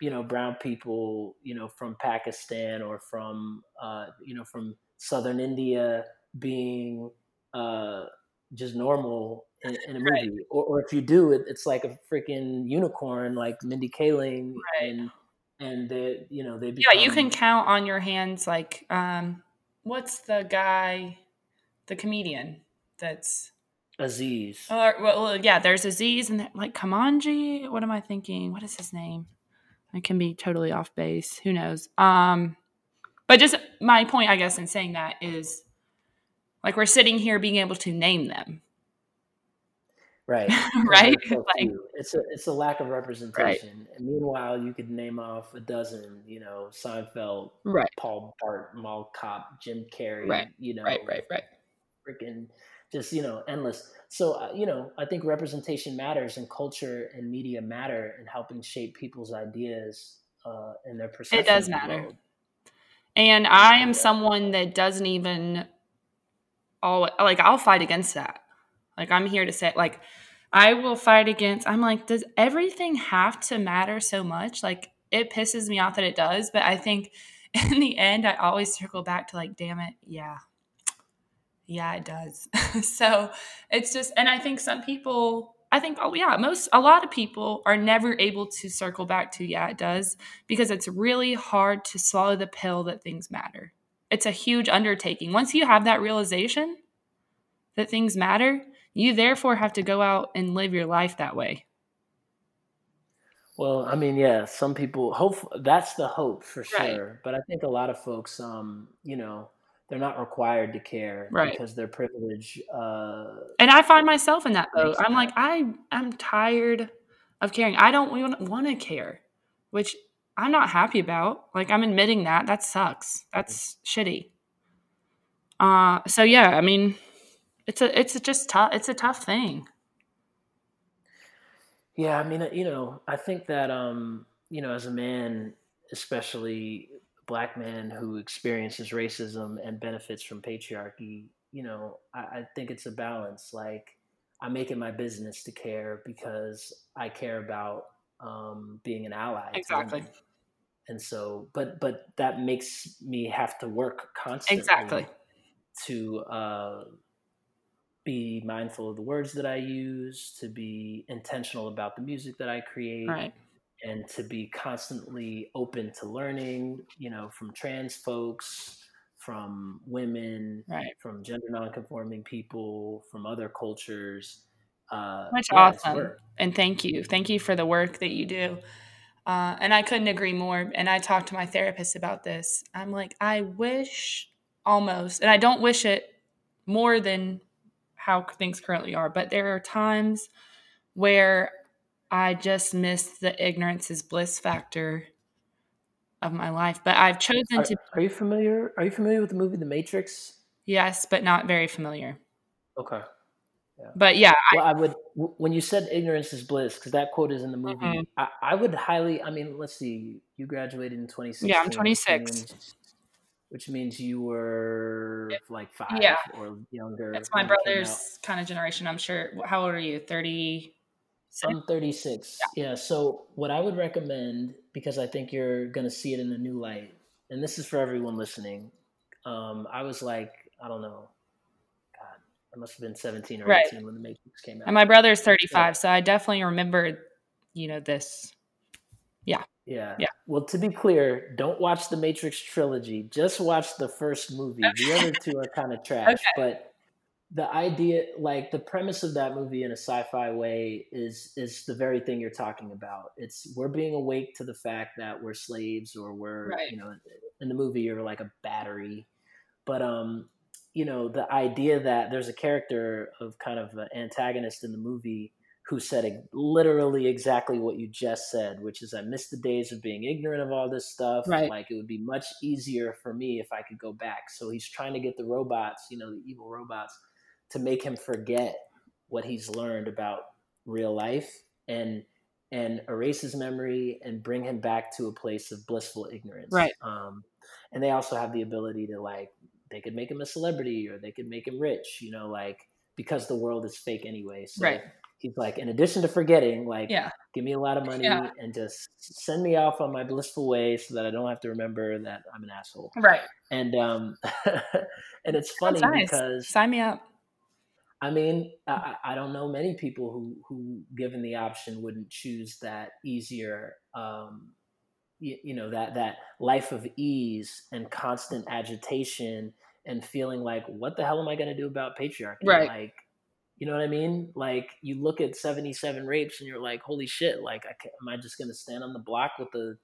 you know, brown people, you know, from Pakistan or from, uh, you know, from southern India being uh, just normal in, in a movie. Right. Or, or, if you do, it, it's like a freaking unicorn, like Mindy Kaling, right. and and they, you know, they become, yeah, you can count on your hands like. um what's the guy, the comedian that's Aziz. Or, well, yeah, there's Aziz and like Kamanji. What am I thinking? What is his name? I can be totally off base. Who knows? Um, but just my point, I guess, in saying that is like we're sitting here being able to name them. Right. right. like, it's a it's a lack of representation. Right. And meanwhile, you could name off a dozen. You know, Seinfeld, right? Paul Blart, Mall Cop, Jim Carrey. Right. You know. Right. Right. Right. Freaking, just you know, endless. So uh, you know, I think representation matters, and culture and media matter in helping shape people's ideas uh, and their perception. It does matter. And I am someone that doesn't even. Oh, like I'll fight against that. Like I'm here to say like I will fight against I'm like does everything have to matter so much? Like it pisses me off that it does, but I think in the end, I always circle back to like, damn it, yeah, yeah, it does. so it's just, and I think some people, I think, oh yeah, most, a lot of people are never able to circle back to, yeah, it does, because it's really hard to swallow the pill that things matter. It's a huge undertaking. Once you have that realization that things matter, you therefore have to go out and live your life that way. Well, I mean, yeah, some people hope that's the hope for Right. sure. But I think a lot of folks, um, you know, they're not required to care Right. because their privilege uh, And I find myself in that boat. I'm like. I I'm tired of caring. I don't want to care, which I'm not happy about. Like I'm admitting that. That sucks. That's shitty. Uh so yeah, I mean, it's a it's a just tough it's a tough thing. Yeah, I mean, you know, I think that um, you know, as a man, especially black man who experiences racism and benefits from patriarchy, you know, I, I think it's a balance. Like, I make it my business to care because I care about um, being an ally Exactly. and so, but but that makes me have to work Exactly. constantly to uh, be mindful of the words that I use, to be intentional about the music that I create, Right. and to be constantly open to learning, you know, from trans folks, from women, Right. from gender nonconforming people, from other cultures. Uh, Much yeah, awesome. And thank you. Thank you for the work that you do. Uh, and I couldn't agree more. And I talked to my therapist about this. I'm like, I wish almost, and I don't wish it more than how things currently are, but there are times where I just miss the ignorance is bliss factor of my life. But I've chosen Are, to, are you familiar? Are you familiar with the movie The Matrix? yes, but not very familiar. Okay. But yeah, Well, I would when you said ignorance is bliss because that quote is in the movie. Mhm. I, I would highly. I mean, let's see. You graduated in 2016. Yeah, I'm which 26. means- Which means you were like five Yeah. or younger. That's my when it came out. brother's kind of generation, I'm sure. How old are you? 30? I'm 36. Yeah. So what I would recommend, because I think you're gonna see it in a new light, and this is for everyone listening. Um, I was like, I don't know, I must have been 17 or Right. 18 when the Matrix came out. And my brother's 35, so I definitely remember, you know, this. Yeah. Yeah. Yeah. Well, to be clear, don't watch the Matrix trilogy. Just watch the first movie. The other two are kind of trash. Okay. But the idea, like the premise of that movie in a sci-fi way, is is the very thing you're talking about. It's we're being awake to the fact that we're slaves, or we're Right. you know, in the movie you're like a battery. But um, you know, the idea that there's a character of kind of an antagonist in the movie who said literally exactly what you just said, which is I miss the days of being ignorant of all this stuff. Right. Like it would be much easier for me if I could go back. So he's trying to get the robots, you know, the evil robots, to make him forget what he's learned about real life and and erase his memory and bring him back to a place of blissful ignorance. Right. Um, and they also have the ability to like they could make him a celebrity or they could make him rich, you know, like because the world is fake anyway. So Right. he's like, in addition to forgetting, like Yeah. give me a lot of money Yeah. and just send me off on my blissful way so that I don't have to remember that I'm an asshole. Right. And um and it's funny nice. because Sign me up. I mean, I, I don't know many people who, who, given the option, wouldn't choose that easier, um, you, you know, that that life of ease and constant agitation and feeling like, what the hell am I going to do about patriarchy? Right. Like, you know what I mean? Like, you look at seventy-seven rapes and you're like, holy shit! Like, I am I just going to stand on the block with a,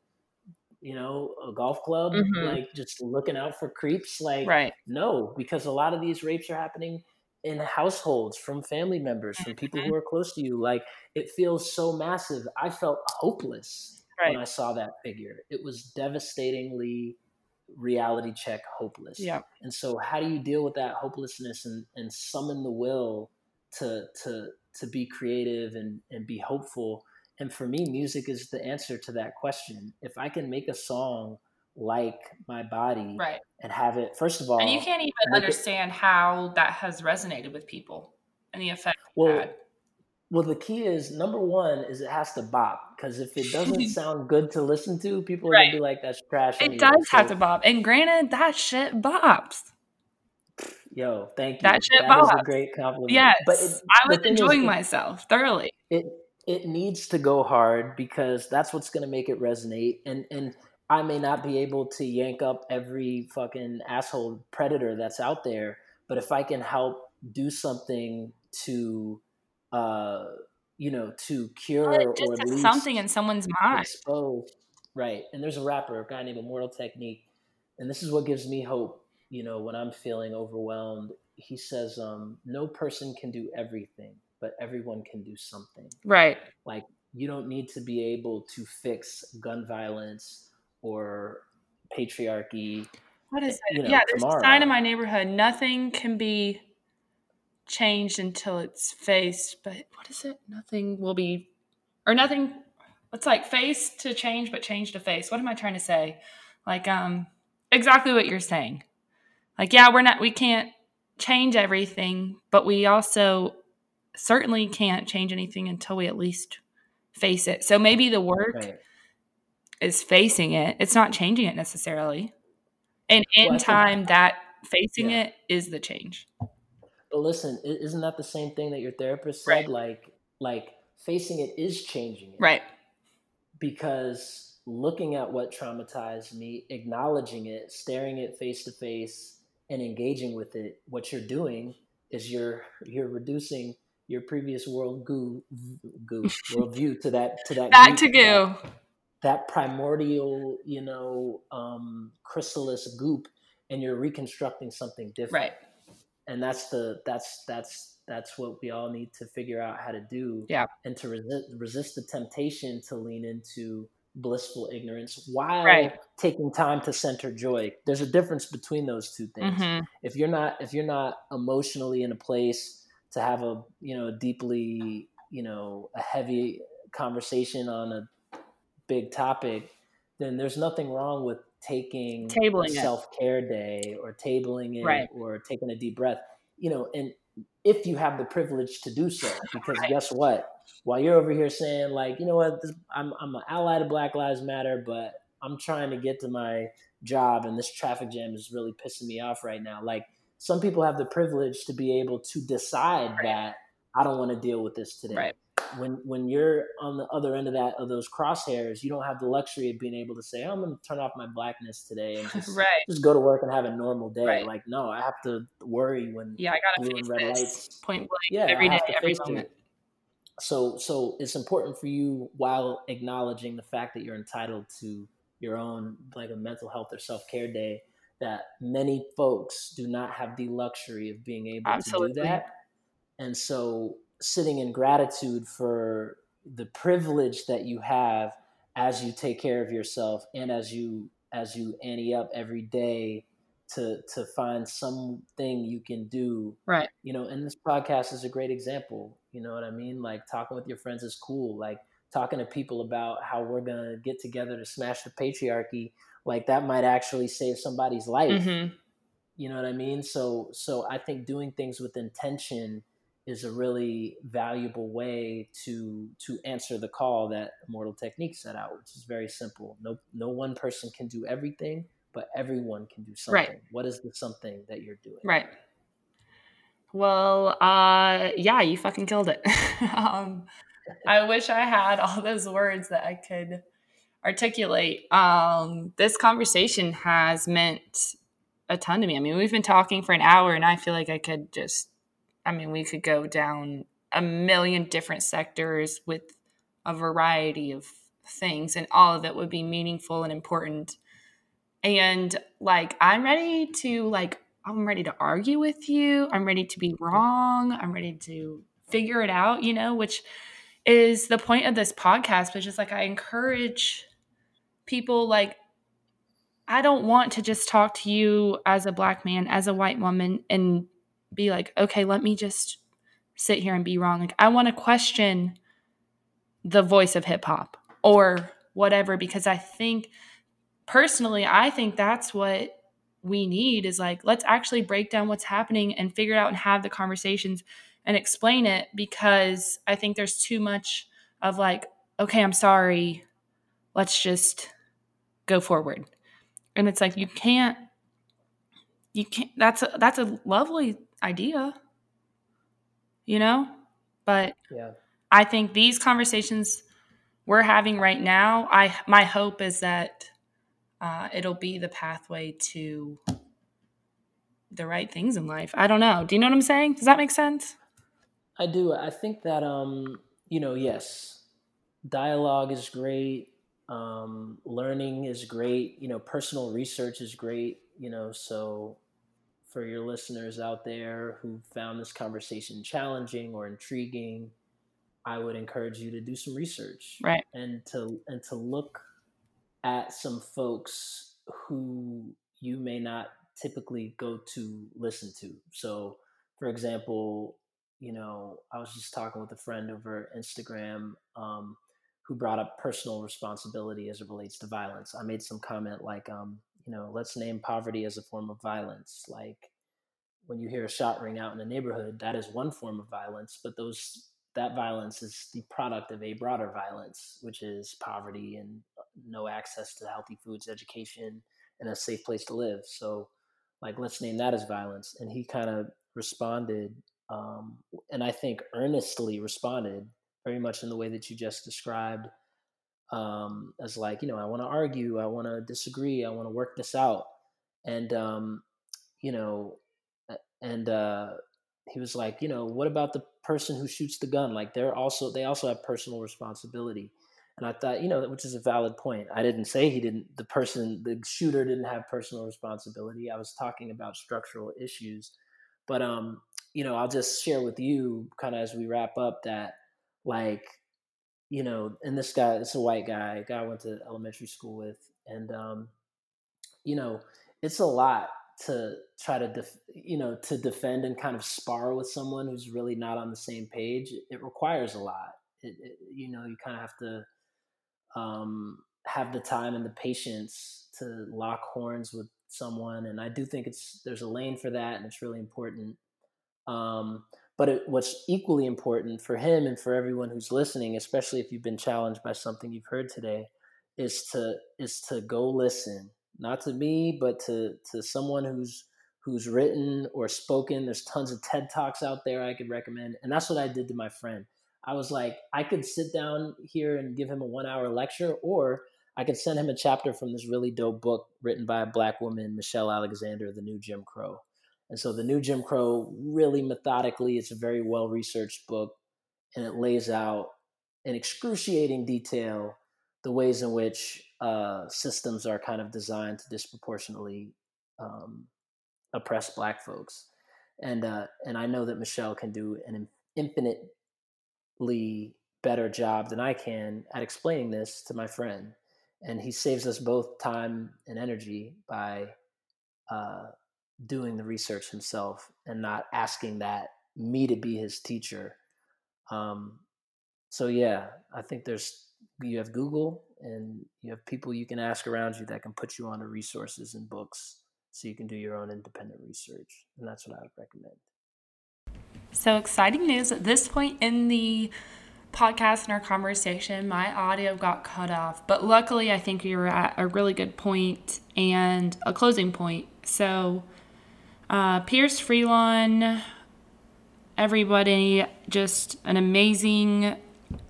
you know, a golf club, Mhm. like just looking out for creeps? Like, Right. no, because a lot of these rapes are happening in households from family members, from people Mm-hmm. who are close to you. Like it feels so massive. I felt hopeless Right. when I saw that figure. It was devastatingly reality check hopeless. Yeah. And so how do you deal with that hopelessness and, and summon the will to to to be creative and, and be hopeful? And for me, music is the answer to that question. If I can make a song like my body Right. and have it first of all And you can't even make it- understand how that has resonated with people and the effect Well. Well, the key is number one is it has to bop because if it doesn't sound good to listen to, people are Right. gonna be like, "That's trash." It anyway." does have to bop. And granted, that shit bops. Yo, thank you. That shit That is a bops. great compliment. Yes. but it, I was thing is, enjoying myself thoroughly. it it needs to go hard because that's what's going to make it resonate and and I may not be able to yank up every fucking asshole predator that's out there but if I can help do something to uh you know to cure or just at least something in someone's mind. expose right and there's a rapper a guy named Immortal Technique and this is what gives me hope you know when I'm feeling overwhelmed he says um no person can do everything but everyone can do something Right. like you don't need to be able to fix gun violence or patriarchy What is you know, yeah, there's tomorrow. a sign in my neighborhood. Nothing can be changed until it's faced. But what is it? Nothing will be, or nothing. It's like face to change, but change to face. What am I trying to say? Like, um, exactly what you're saying. Like, yeah, we're not, we can't change everything, but we also certainly can't change anything until we at least face it. So maybe the work right is facing it. It's not changing it necessarily. And in Well, time, that facing Yeah. it is the change. Listen isn't that the same thing that your therapist said Right. like like facing it is changing it Right. because looking at what traumatized me acknowledging it staring it face to face and engaging with it what you're doing is you're you're reducing your previous world goo goo worldview to that to that Back goop, to that- goo. that primordial, you know, um, chrysalis goop, and you're reconstructing something different. Right. And that's the that's that's that's what we all need to figure out how to do. Yeah. And to resist resist the temptation to lean into blissful ignorance while Right. taking time to center joy. There's a difference between those two things hmm if you're not if you're not emotionally in a place to have a you know deeply you know a heavy conversation on a big topic then there's nothing wrong with taking Tabling a self-care day or tabling it Right. or taking a deep breath you know and if you have the privilege to do so because Right. guess what while you're over here saying like you know what this, i'm i'm an ally to black lives matter but i'm trying to get to my job and this traffic jam is really pissing me off right now like some people have the privilege to be able to decide Right. that i don't want to deal with this today Right. When when you're on the other end of that of those crosshairs you don't have the luxury of being able to say i'm going to turn off my blackness today and just Right. just go to work and have a normal day Right. like no i have to worry when Yeah, I gotta Blue face red this lights. point blank yeah every day, every moment. it. so so it's important for you while acknowledging the fact that you're entitled to your own like a mental health or self-care day that many folks do not have the luxury of being able to do that and so sitting in gratitude for the privilege that you have as you take care of yourself and as you as you ante up every day to to find something you can do. Right. you know and this podcast is a great example you know what i mean? Like talking with your friends is cool. Like talking to people about how we're gonna get together to smash the patriarchy like that might actually save somebody's life. Hmm you know what i mean? So so i think doing things with intention is a really valuable way to to answer the call that immortal technique set out which is very simple no no one person can do everything but everyone can do something Right. what is the something that you're doing Right. Well, uh, yeah, you fucking killed it. um, I wish I had all those words that I could articulate. Um, this conversation has meant a ton to me. I mean, we've been talking for an hour, and I feel like I could just, I mean, we could go down a million different sectors with a variety of things, and all of it would be meaningful and important. And like, I'm ready to like I'm ready to argue with you. I'm ready to be wrong. I'm ready to figure it out, you know, which is the point of this podcast, which is like I encourage people like I don't want to just talk to you as a black man, as a white woman and be like, "Okay, let me just sit here and be wrong." Like I want to question the voice of hip hop or whatever because I think personally, I think that's what we need is like let's actually break down what's happening and figure it out and have the conversations and explain it because I think there's too much of like, okay, I'm sorry. Let's just go forward. And it's like you can't you can't that's a that's a lovely idea. You know? But Yeah. I think these conversations we're having right now, I my hope is that uh, it'll be the pathway to the right things in life. I don't know. Do you know what I'm saying? Does that make sense? I do. I think that um, you know, yes, dialogue is great. Um, learning is great. You know, personal research is great. You know, so for your listeners out there who found this conversation challenging or intriguing, I would encourage you to do some research, right? And to and to look at some folks who you may not typically go to listen to. So, for example, you know, I was just talking with a friend over Instagram um, who brought up personal responsibility as it relates to violence. I made some comment like, um, you know, let's name poverty as a form of violence. Like when you hear a shot ring out in a neighborhood, that is one form of violence, but those that violence is the product of a broader violence, which is poverty and uh, no access to healthy foods, education, and a safe place to live. So, like, let's name that as violence. And he kind of responded, um, and I think earnestly responded, very much in the way that you just described, um, as like, you know, I want to argue, I want to disagree, I want to work this out, and um, you know, and uh, he was like, you know, what about the person who shoots the gun? Like they're also they also have personal responsibility. And I thought, you know, which is a valid point. I didn't say he didn't the person the shooter didn't have personal responsibility. I was talking about structural issues. But um, you know, I'll just share with you kind of as we wrap up that like you know, and this guy, it's a white guy, guy I went to elementary school with, and um, you know, it's a lot to try to def- you know to defend and kind of spar with someone who's really not on the same page it requires a lot. It, it, you know you kind of have to um, have the time and the patience to lock horns with someone and i do think it's there's a lane for that and it's really important. Um, but it, what's equally important for him and for everyone who's listening especially if you've been challenged by something you've heard today is to is to go listen not to me, but to to someone who's who's written or spoken. There's tons of TED Talks out there I could recommend, and that's what I did to my friend. I was like, I could sit down here and give him a one hour lecture, or I could send him a chapter from this really dope book written by a black woman, Michelle Alexander, The New Jim Crow. And so, The New Jim Crow, really methodically, it's a very well researched book, and it lays out in excruciating detail the ways in which uh, systems are kind of designed to disproportionately um, oppress Black folks, and uh, and I know that Michelle can do an infinitely better job than I can at explaining this to my friend, and he saves us both time and energy by uh, doing the research himself and not asking that me to be his teacher. Um, so yeah, I think there's you have Google and you have people you can ask around you that can put you on to resources and books so you can do your own independent research. And that's what I would recommend. So exciting news at this point in the podcast and our conversation, my audio got cut off. But luckily, I think we were at a really good point and a closing point. So, uh, Pierce Freelon, everybody, just an amazing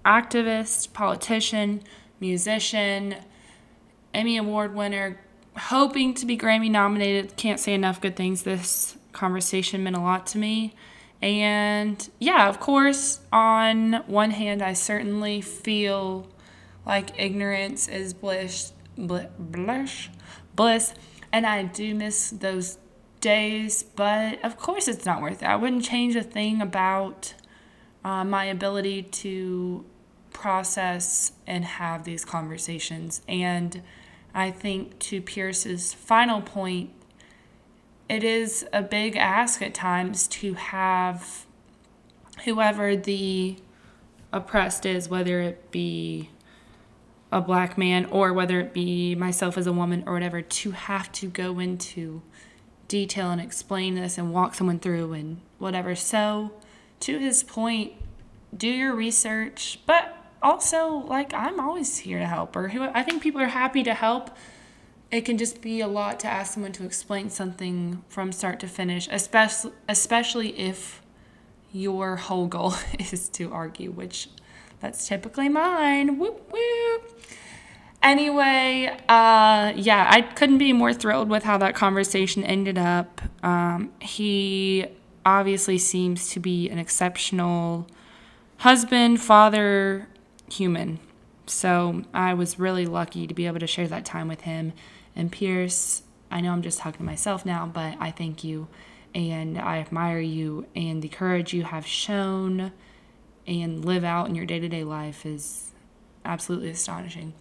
activist, politician, musician, Emmy Award winner, hoping to be Grammy nominated. Can't say enough good things. This conversation meant a lot to me. And yeah, of course, on one hand, I certainly feel like ignorance is bliss, bliss, bliss, and I do miss those days, but of course, it's not worth it. I wouldn't change a thing about uh, my ability to process and have these conversations. And I think to Pierce's final point, it is a big ask at times to have whoever the oppressed is, whether it be a black man or whether it be myself as a woman or whatever, to have to go into detail and explain this and walk someone through and whatever. So, to his point, do your research, but also like I'm always here to help or I think people are happy to help. It can just be a lot to ask someone to explain something from start to finish, especially especially if your whole goal is to argue, which that's typically mine. Whoop whoop. Anyway, uh, yeah, I couldn't be more thrilled with how that conversation ended up. Um, he obviously seems to be an exceptional husband, father, human. So I was really lucky to be able to share that time with him. And Pierce, I know I'm just talking to myself now, but I thank you and I admire you and the courage you have shown and live out in your day to day life is absolutely astonishing.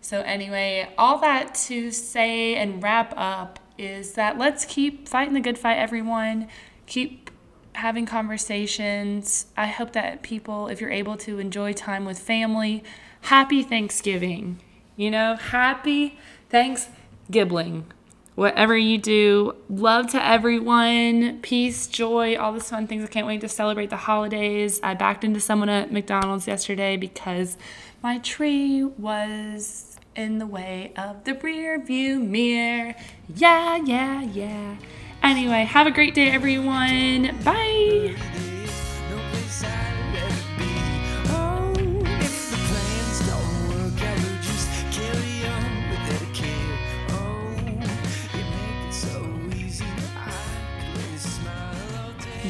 So, anyway, all that to say and wrap up is that let's keep fighting the good fight, everyone. Keep having conversations. I hope that people, if you're able to enjoy time with family, happy Thanksgiving. You know, happy thanks Thanksgiving. Whatever you do, love to everyone, peace, joy, all those fun things. I can't wait to celebrate the holidays. I backed into someone at McDonald's yesterday because my tree was in the way of the rear view mirror. Yeah, yeah, yeah. Anyway, have a great day, everyone. Bye.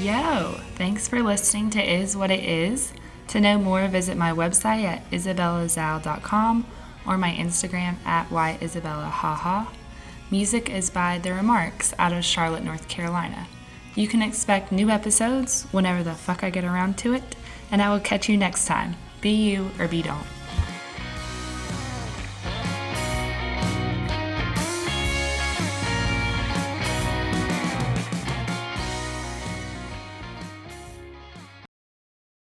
Yo, thanks for listening to Is What It Is. To know more, visit my website at isabellazal.com or my Instagram at whyisabellahaha. Music is by The Remarks out of Charlotte, North Carolina. You can expect new episodes whenever the fuck I get around to it, and I will catch you next time. Be you or be don't.